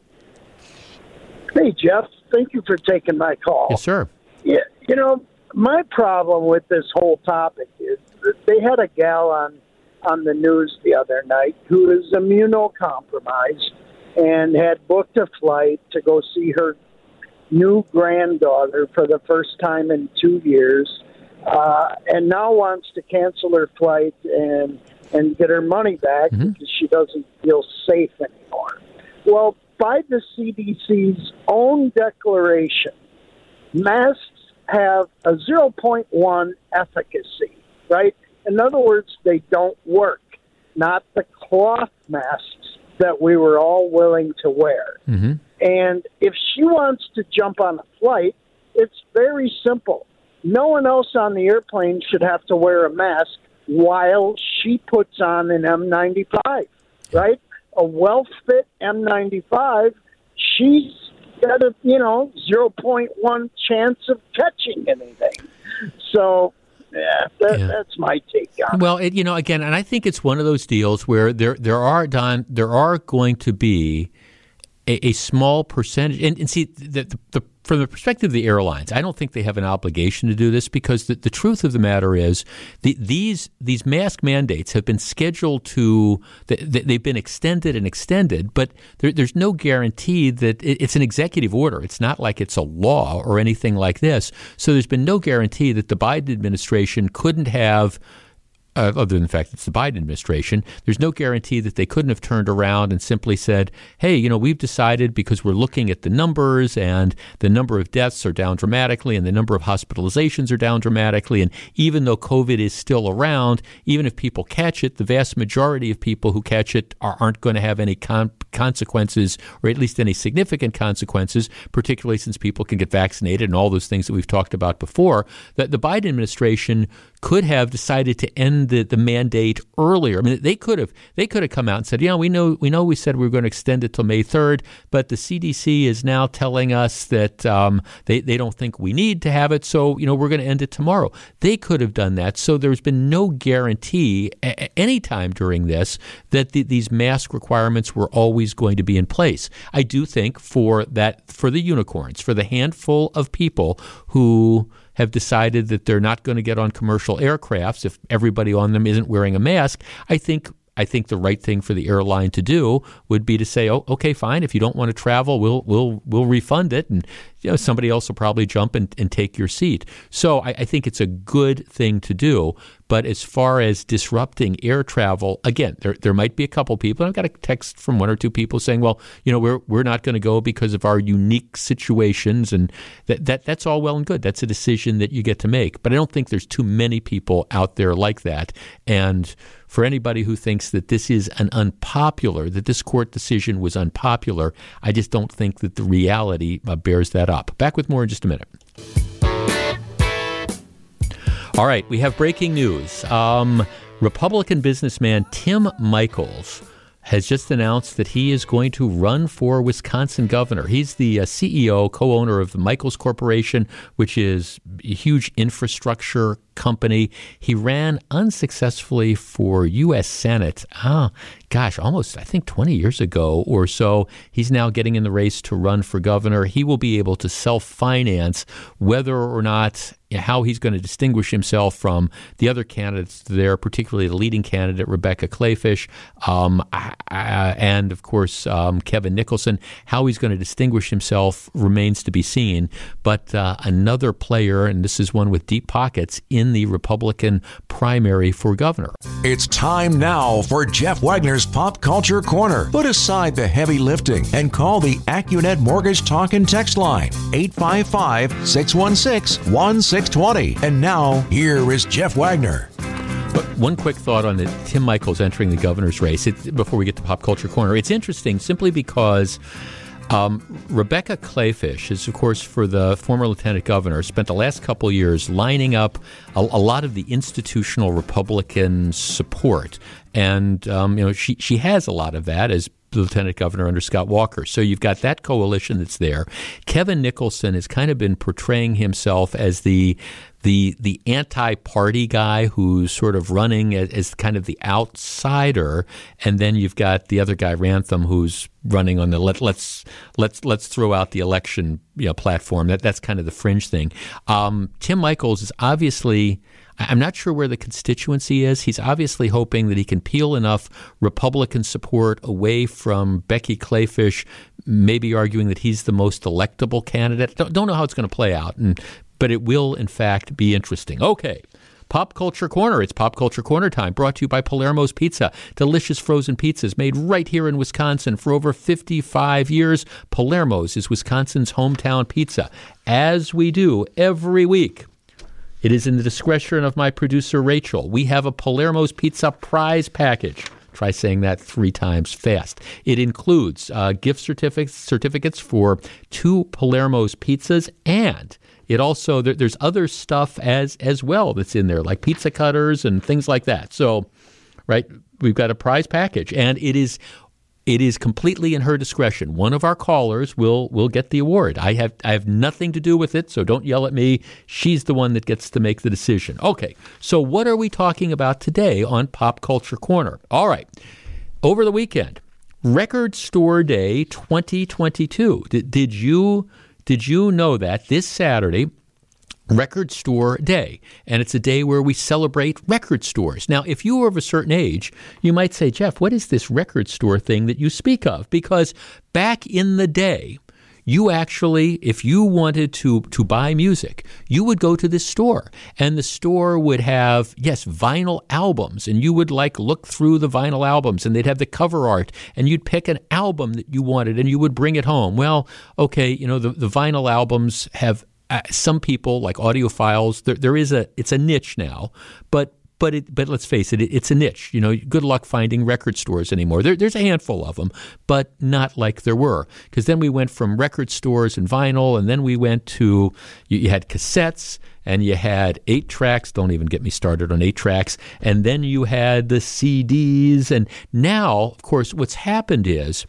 Hey, Jeff. Thank you for taking my call. Yes, sir. Yeah, you know, my problem with this whole topic is that they had a gal on on the news the other night who is immunocompromised and had booked a flight to go see her new granddaughter for the first time in two years, uh, and now wants to cancel her flight and and get her money back mm-hmm. because she doesn't feel safe anymore. Well, by the CDC's own declaration, masks have a 0.1 efficacy, right? In other words, they don't work, not the cloth masks that we were all willing to wear. Mm-hmm. And if she wants to jump on a flight, it's very simple. No one else on the airplane should have to wear a mask while she puts on an N95, right? A well fit N95, she's got a, you know, 0.1 chance of catching anything. So, yeah, that, yeah. that's my take on it. Well, it, you know, again, and I think it's one of those deals where there there are Don, there are going to be a, a small percentage, and, and see the, the, the from the perspective of the airlines, I don't think they have an obligation to do this because the, the truth of the matter is the, these these mask mandates have been scheduled to they, have been extended and extended, but there, there's no guarantee that it, it's an executive order. It's not like it's a law or anything like this. So there's been no guarantee that the Biden administration couldn't have uh, other than the fact it's the Biden administration, there's no guarantee that they couldn't have turned around and simply said, hey, you know, we've decided because we're looking at the numbers and the number of deaths are down dramatically and the number of hospitalizations are down dramatically. And even though COVID is still around, even if people catch it, the vast majority of people who catch it are, not going to have any con- consequences or at least any significant consequences, particularly since people can get vaccinated and all those things that we've talked about before. That the Biden administration could have decided to end the, the mandate earlier. I mean, they could have they could have come out and said, yeah, we know we know we said we were going to extend it till May third, but the CDC is now telling us that um, they they don't think we need to have it, so you know we're going to end it tomorrow. They could have done that. So there's been no guarantee a- any time during this that the, these mask requirements were always going to be in place. I do think for that for the unicorns, for the handful of people who have decided that they're not going to get on commercial aircrafts if everybody on them isn't wearing a mask, I think I think the right thing for the airline to do would be to say, "Oh, okay, fine. If you don't want to travel, we'll we'll we'll refund it, and you know somebody else will probably jump and, and take your seat." So I, I think it's a good thing to do. But as far as disrupting air travel, again, there there might be a couple people. I've got a text from one or two people saying, "Well, you know, we're we're not going to go because of our unique situations," and that that that's all well and good. That's a decision that you get to make. But I don't think there's too many people out there like that, and for anybody who thinks that this is an unpopular, that this court decision was unpopular, I just don't think that the reality uh, bears that up. Back with more in just a minute. All right, we have breaking news. Um, Republican businessman Tim Michels has just announced that he is going to run for Wisconsin governor. He's the uh, CEO, co owner of the Michels Corporation, which is a huge infrastructure company. He ran unsuccessfully for U.S. Senate. Ah, gosh, almost, I think 20 years ago or so. He's now getting in the race to run for governor. He will be able to self finance whether or not how he's going to distinguish himself from the other candidates there, particularly the leading candidate, Rebecca Kleefisch, um, and of course, um, Kevin Nicholson. How he's going to distinguish himself remains to be seen. But uh, another player, and this is one with deep pockets, in the Republican primary for governor. It's time now for Jeff Wagner's Pop Culture Corner. Put aside the heavy lifting and call the AccuNet Mortgage Talk and Text line 855 616 1620. And now, here is Jeff Wagner. But one quick thought on the Tim Michels entering the governor's race it, before we get to Pop Culture Corner. It's interesting simply because Um, Rebecca Kleefisch is, of course, for the former lieutenant governor, spent the last couple years lining up a, a, lot of the institutional Republican support, and um, you know she she has a lot of that as lieutenant governor under Scott Walker. So you've got that coalition that's there. Kevin Nicholson has kind of been portraying himself as the the the anti-party guy who's sort of running as, as, kind of the outsider, and then you've got the other guy Ramthun who's running on the let, let's let's let's throw out the election you know, platform. That that's kind of the fringe thing. Um, Tim Michels is obviously. I'm not sure where the constituency is. He's obviously hoping that he can peel enough Republican support away from Becky Kleefisch, maybe arguing that he's the most electable candidate. Don't, don't know how it's going to play out. And but it will, in fact, be interesting. Okay. Pop Culture Corner. It's Pop Culture Corner time, brought to you by Palermo's Pizza. Delicious frozen pizzas made right here in Wisconsin for over 55 years. Palermo's is Wisconsin's hometown pizza. As we do every week, it is in the discretion of my producer, Rachel. We have a Palermo's Pizza prize package. Try saying that three times fast. It includes uh, gift certificates, certificates for two Palermo's pizzas and it also there, there's other stuff as as well that's in there, like pizza cutters and things like that. So, right, we've got a prize package, and it is it is completely in her discretion. One of our callers will will get the award. I have I have nothing to do with it, so don't yell at me. She's the one that gets to make the decision. Okay. So what are we talking about today on Pop Culture Corner? All right. Over the weekend, Record Store Day 2022. Did, did you did you know that this Saturday, Record Store Day, and it's a day where we celebrate record stores. Now, if you are of a certain age, you might say, Jeff, what is this record store thing that you speak of? Because back in the day, you actually, if you wanted to, to buy music, you would go to this store and the store would have, yes, vinyl albums and you would like look through the vinyl albums and they'd have the cover art and you'd pick an album that you wanted and you would bring it home. Well, okay, you know, the, the vinyl albums have uh, some people like audiophiles there, there is a it's a niche now but but it, but let's face it, it, it's a niche. You know, good luck finding record stores anymore. There, there's a handful of them, but not like there were. Because then we went from record stores and vinyl, and then we went to you, you had cassettes, and you had eight tracks. Don't even get me started on eight tracks. And then you had the CDs, and now, of course, what's happened is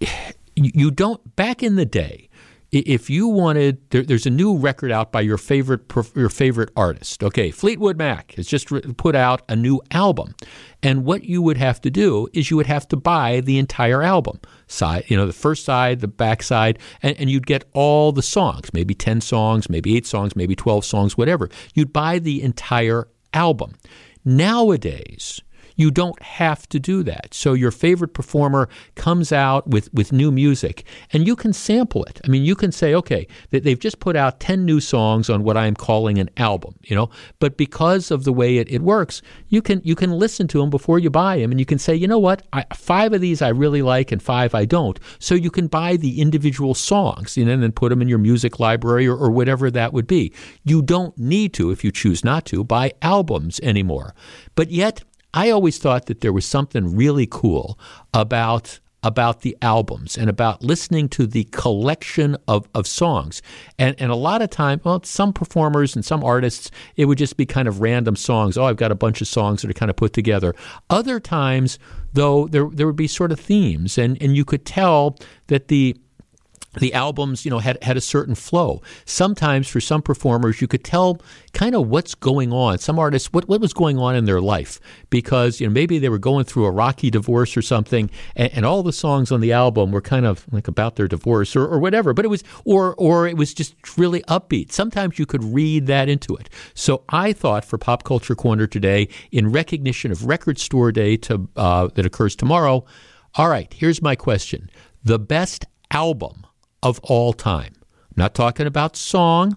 you don't. Back in the day if you wanted, there, there's a new record out by your favorite your favorite artist. Okay, Fleetwood Mac has just put out a new album, and what you would have to do is you would have to buy the entire album side, you know, the first side, the back side, and, and you'd get all the songs, maybe ten songs, maybe eight songs, maybe twelve songs, whatever. You'd buy the entire album. Nowadays, you don't have to do that. So your favorite performer comes out with, with new music and you can sample it. I mean, you can say, okay, they've just put out 10 new songs on what I'm calling an album, you know, but because of the way it, it works, you can, you can listen to them before you buy them and you can say, you know what, I, five of these I really like and five I don't. So you can buy the individual songs you know, and then put them in your music library or, or whatever that would be. You don't need to, if you choose not to, buy albums anymore. But yet, I always thought that there was something really cool about about the albums and about listening to the collection of, of songs. And, and a lot of time, well, some performers and some artists, it would just be kind of random songs. Oh, I've got a bunch of songs that are kind of put together. Other times, though, there, there would be sort of themes, and, and you could tell that the the albums, you know, had, had a certain flow. Sometimes for some performers, you could tell kind of what's going on. Some artists, what, what was going on in their life because, you know, maybe they were going through a rocky divorce or something and, and all the songs on the album were kind of like about their divorce or, or whatever, but it was, or, or it was just really upbeat. Sometimes you could read that into it. So I thought for Pop Culture Corner today, in recognition of Record Store Day to, uh, that occurs tomorrow, all right, here's my question. The best album of all time. I'm not talking about song,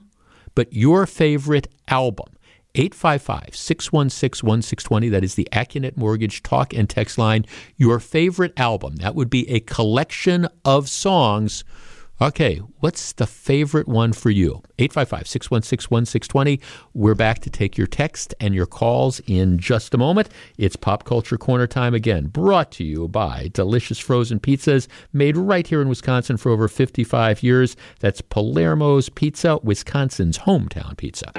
but your favorite album. 855 616 1620. That is the Accunet Mortgage talk and text line. Your favorite album. That would be a collection of songs. Okay, what's the favorite one for you? 855 616 1620. We're back to take your text and your calls in just a moment. It's Pop Culture Corner time again, brought to you by delicious frozen pizzas made right here in Wisconsin for over 55 years. That's Palermo's Pizza, Wisconsin's hometown pizza.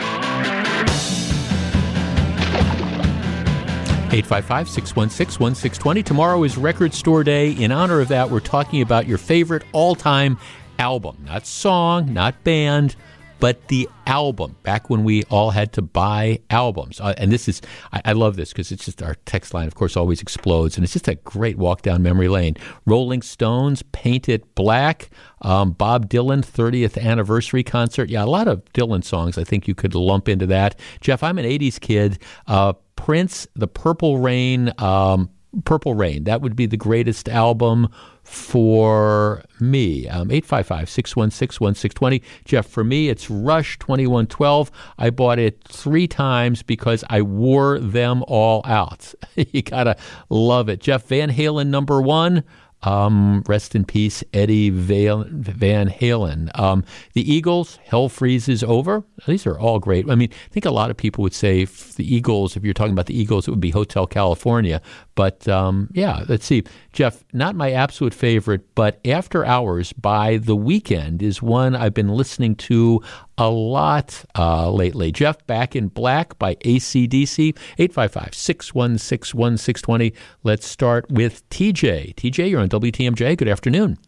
855 616 1620. Tomorrow is Record Store Day. In honor of that, we're talking about your favorite all time album, not song, not band, but the album. Back when we all had to buy albums, uh, and this is I, I love this because it's just our text line, of course, always explodes, and it's just a great walk down memory lane. Rolling Stones, Paint It Black, um, Bob Dylan 30th anniversary concert. Yeah, a lot of Dylan songs. I think you could lump into that. Jeff, I'm an '80s kid. Uh, Prince, The Purple Rain. Um, Purple Rain. That would be the greatest album for me. Um, 855 616 1620. Jeff, for me, it's Rush 2112. I bought it three times because I wore them all out. you got to love it. Jeff Van Halen, number one. Um, rest in peace, Eddie Van Halen. Um, the Eagles, Hell Freezes Over. These are all great. I mean, I think a lot of people would say the Eagles, if you're talking about the Eagles, it would be Hotel California. But um, yeah, let's see. Jeff, not my absolute favorite, but After Hours by The Weeknd is one I've been listening to a lot uh, lately. Jeff, Back in Black by ACDC, 855 616 1620. Let's start with TJ. TJ, you're on WTMJ. Good afternoon.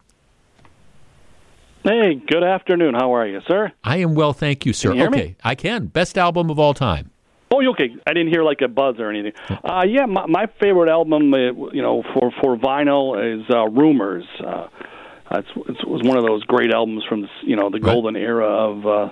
Hey, good afternoon. How are you, sir? I am well, thank you, sir. You okay, me? I can. Best album of all time. Oh, okay. I didn't hear like a buzz or anything. Uh, yeah, my, my favorite album, uh, you know, for for vinyl is uh, Rumors. Uh, it's, it was one of those great albums from you know the golden era of uh,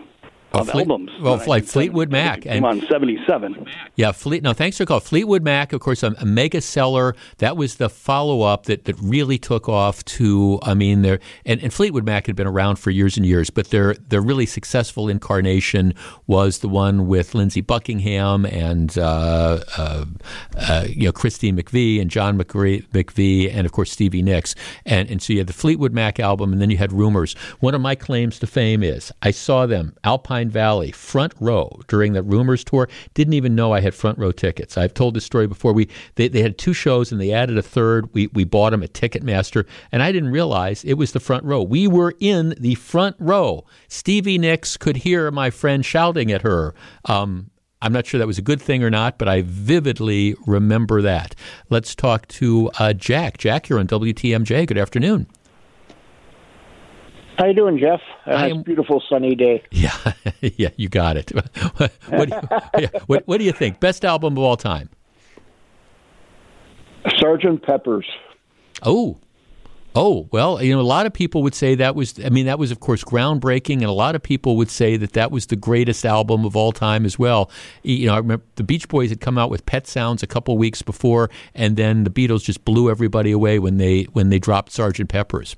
well, of albums. Well, like Fleetwood Mac. And, on 77. Yeah, Fleet. No, thanks for call. Fleetwood Mac, of course, a, a mega seller. That was the follow up that, that really took off to, I mean, they're, and, and Fleetwood Mac had been around for years and years, but their, their really successful incarnation was the one with Lindsey Buckingham and, uh, uh, uh, you know, Christine McVie and John McVie, McVie and, of course, Stevie Nicks. And, and so you had the Fleetwood Mac album, and then you had Rumors. One of my claims to fame is I saw them, Alpine Valley, front row during the Rumors tour. Didn't even know I had front row tickets. I've told this story before. We they, they had two shows and they added a third. We we bought them at Ticketmaster, and I didn't realize it was the front row. We were in the front row. Stevie Nicks could hear my friend shouting at her. Um, I'm not sure that was a good thing or not, but I vividly remember that. Let's talk to uh, Jack. Jack, you're on WTMJ. Good afternoon. How you doing, Jeff? Uh, am, beautiful sunny day. Yeah, yeah, you got it. what, do you, what, what do you think? Best album of all time? Sergeant Pepper's. Oh, Oh, well, you know, a lot of people would say that was, I mean, that was, of course, groundbreaking, and a lot of people would say that that was the greatest album of all time as well. You know, I remember the Beach Boys had come out with Pet Sounds a couple weeks before, and then the Beatles just blew everybody away when they when they dropped Sergeant Pepper's.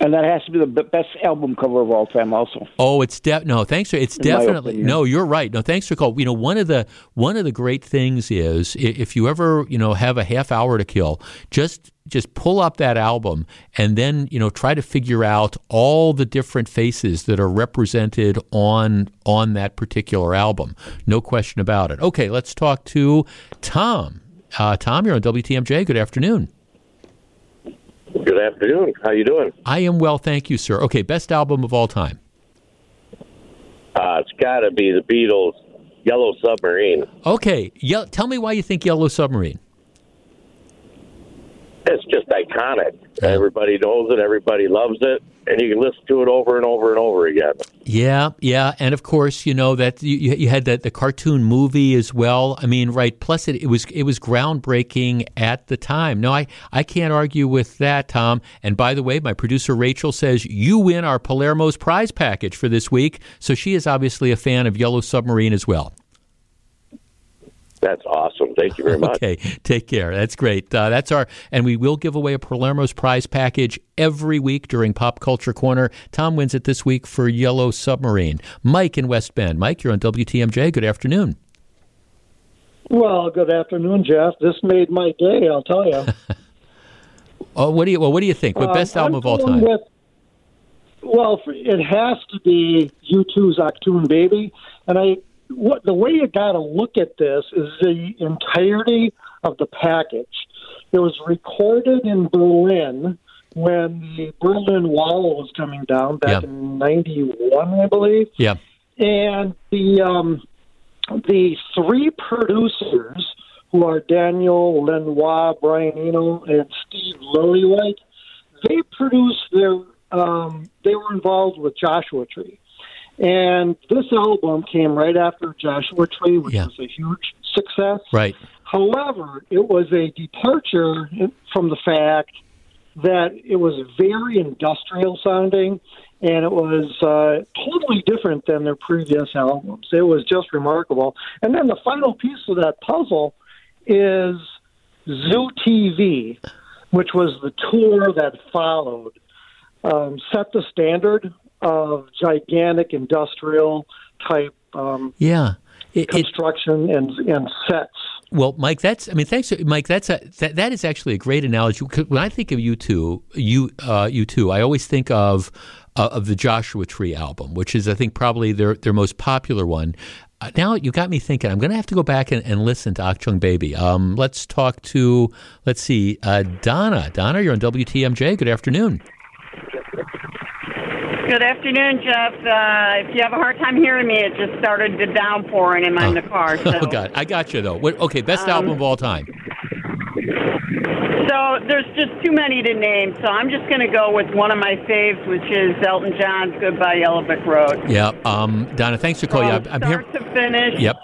And that has to be the best album cover of all time, also. Oh, it's de- no. Thanks for it's In definitely no. You're right. No, thanks for call. You know, one of the one of the great things is if you ever you know have a half hour to kill, just just pull up that album and then you know try to figure out all the different faces that are represented on on that particular album. No question about it. Okay, let's talk to Tom. Uh, Tom, you're on WTMJ. Good afternoon. Good afternoon. How you doing? I am well, thank you, sir. Okay, best album of all time. Uh, it's got to be the Beatles' Yellow Submarine. Okay, Ye- tell me why you think Yellow Submarine. It's just iconic. Everybody knows it. Everybody loves it and you can listen to it over and over and over again. Yeah, yeah, and of course, you know that you, you had that the cartoon movie as well. I mean, right? Plus, it, it was it was groundbreaking at the time. No, I I can't argue with that, Tom. And by the way, my producer Rachel says you win our Palermo's prize package for this week, so she is obviously a fan of Yellow Submarine as well. That's awesome. Thank you very much. okay, take care. That's great. Uh, that's our, and we will give away a Palermo's prize package every week during Pop Culture Corner. Tom wins it this week for Yellow Submarine. Mike in West Bend. Mike, you're on WTMJ. Good afternoon. Well, good afternoon, Jeff. This made my day. I'll tell you. oh, what do you? Well, what do you think? What uh, best album of all time? With, well, it has to be U2's Achtung Baby, and I what the way you got to look at this is the entirety of the package. It was recorded in Berlin when the Berlin Wall was coming down back Yeah. in '91, I believe. Yeah. And the um, the three producers, who are Daniel Lanois, Brian Eno, and Steve Lillywhite, they produced their. Um, they were involved with Joshua Tree, and this album came right after Joshua Tree, which Yeah. was a huge success. Right. However, it was a departure from the fact that it was very industrial sounding and it was uh, totally different than their previous albums. It was just remarkable. And then the final piece of that puzzle is Zoo TV, which was the tour that followed, um, set the standard of gigantic industrial type um, Yeah. It, it, construction and, and sets. Well, Mike, that's I mean, thanks, Mike. That's a that, that is actually a great analogy. When I think of U2, you uh, U2, I always think of uh, of the Joshua Tree album, which is I think probably their their most popular one. Uh, now you got me thinking. I'm going to have to go back and, and listen to Ah Chung Baby. Um, let's talk to let's see, uh, Donna. Donna, you're on WTMJ. Good afternoon. Good afternoon, Jeff. Uh, if you have a hard time hearing me, it just started to downpouring and I'm in the car. So. Oh God, I got you though. What, okay, best Um, album of all time. So there's just too many to name. So I'm just going to go with one of my faves, which is Elton John's "Goodbye Yellow Brick Road." Yeah, um, Donna. Thanks for calling. I'm, I'm here. start to finish. Yep.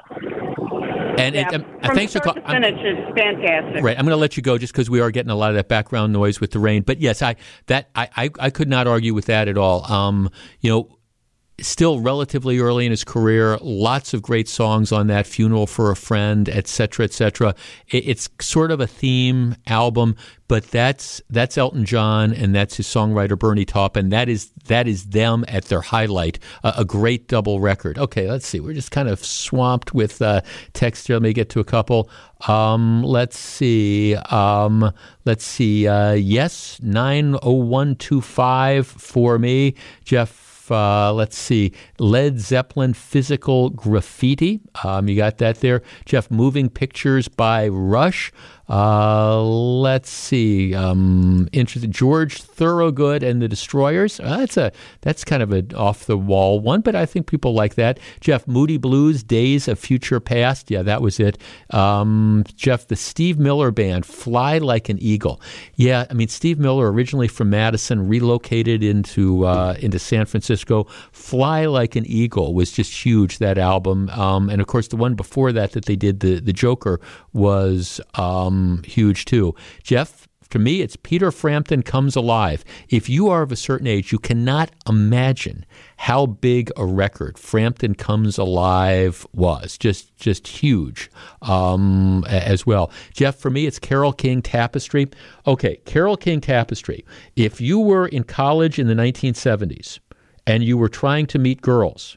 And, Yeah, and, um, from thanks for calling. finish is fantastic. Right, I'm going to let you go just because we are getting a lot of that background noise with the rain. But yes, I that I, I, I could not argue with that at all. Um, you know, still relatively early in his career, lots of great songs on that "Funeral for a Friend," etc., cetera, et cetera. It, it's sort of a theme album, but that's that's Elton John and that's his songwriter Bernie Taupin. That is that is them at their highlight. A, a great double record. Okay, let's see. We're just kind of swamped with uh, text here. Let me get to a couple. Um, let's see. Um, let's see. Uh, yes, nine oh one two five for me, Jeff. Uh, let's see, Led Zeppelin Physical Graffiti. Um, you got that there. Jeff, Moving Pictures by Rush. Uh, let's see, um. George Thorogood and the Destroyers. Uh, that's a that's kind of an off the wall one, but I think people like that. Jeff, Moody Blues, Days of Future Past. Yeah, that was it. Um, Jeff, the Steve Miller Band, Fly Like an Eagle. Yeah, I mean Steve Miller originally from Madison, relocated into uh, into San Francisco. Fly Like an Eagle was just huge. That album, um, and of course the one before that that they did the the Joker was um, huge too. Jeff. To me, it's Peter Frampton comes alive. If you are of a certain age, you cannot imagine how big a record Frampton comes alive was. Just, just huge um, as well. Jeff, for me, it's Carole King Tapestry. Okay, Carole King Tapestry. If you were in college in the 1970s and you were trying to meet girls,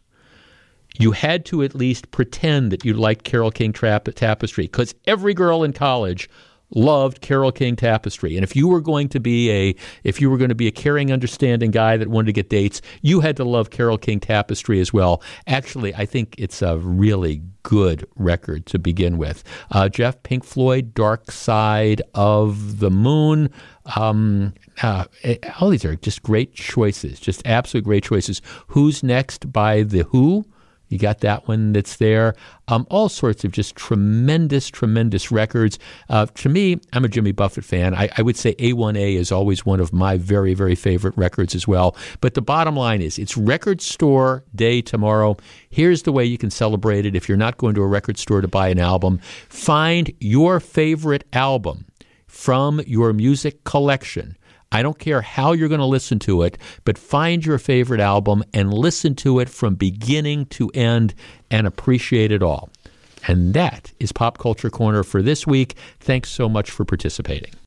you had to at least pretend that you liked Carole King Tapestry because every girl in college loved Carole King Tapestry. And if you were going to be a if you were going to be a caring, understanding guy that wanted to get dates, you had to love Carole King Tapestry as well. Actually, I think it's a really good record to begin with. Uh, Jeff Pink Floyd, Dark Side of the Moon. Um, uh, eh, all these are just great choices, just absolute great choices. Who's Next by The Who? You got that one that's there. Um, all sorts of just tremendous, tremendous records. Uh, to me, I'm a Jimmy Buffett fan. I, I would say A1A is always one of my very, very favorite records as well. But the bottom line is it's record store day tomorrow. Here's the way you can celebrate it if you're not going to a record store to buy an album. Find your favorite album from your music collection. I don't care how you're going to listen to it, but find your favorite album and listen to it from beginning to end and appreciate it all. And that is Pop Culture Corner for this week. Thanks so much for participating.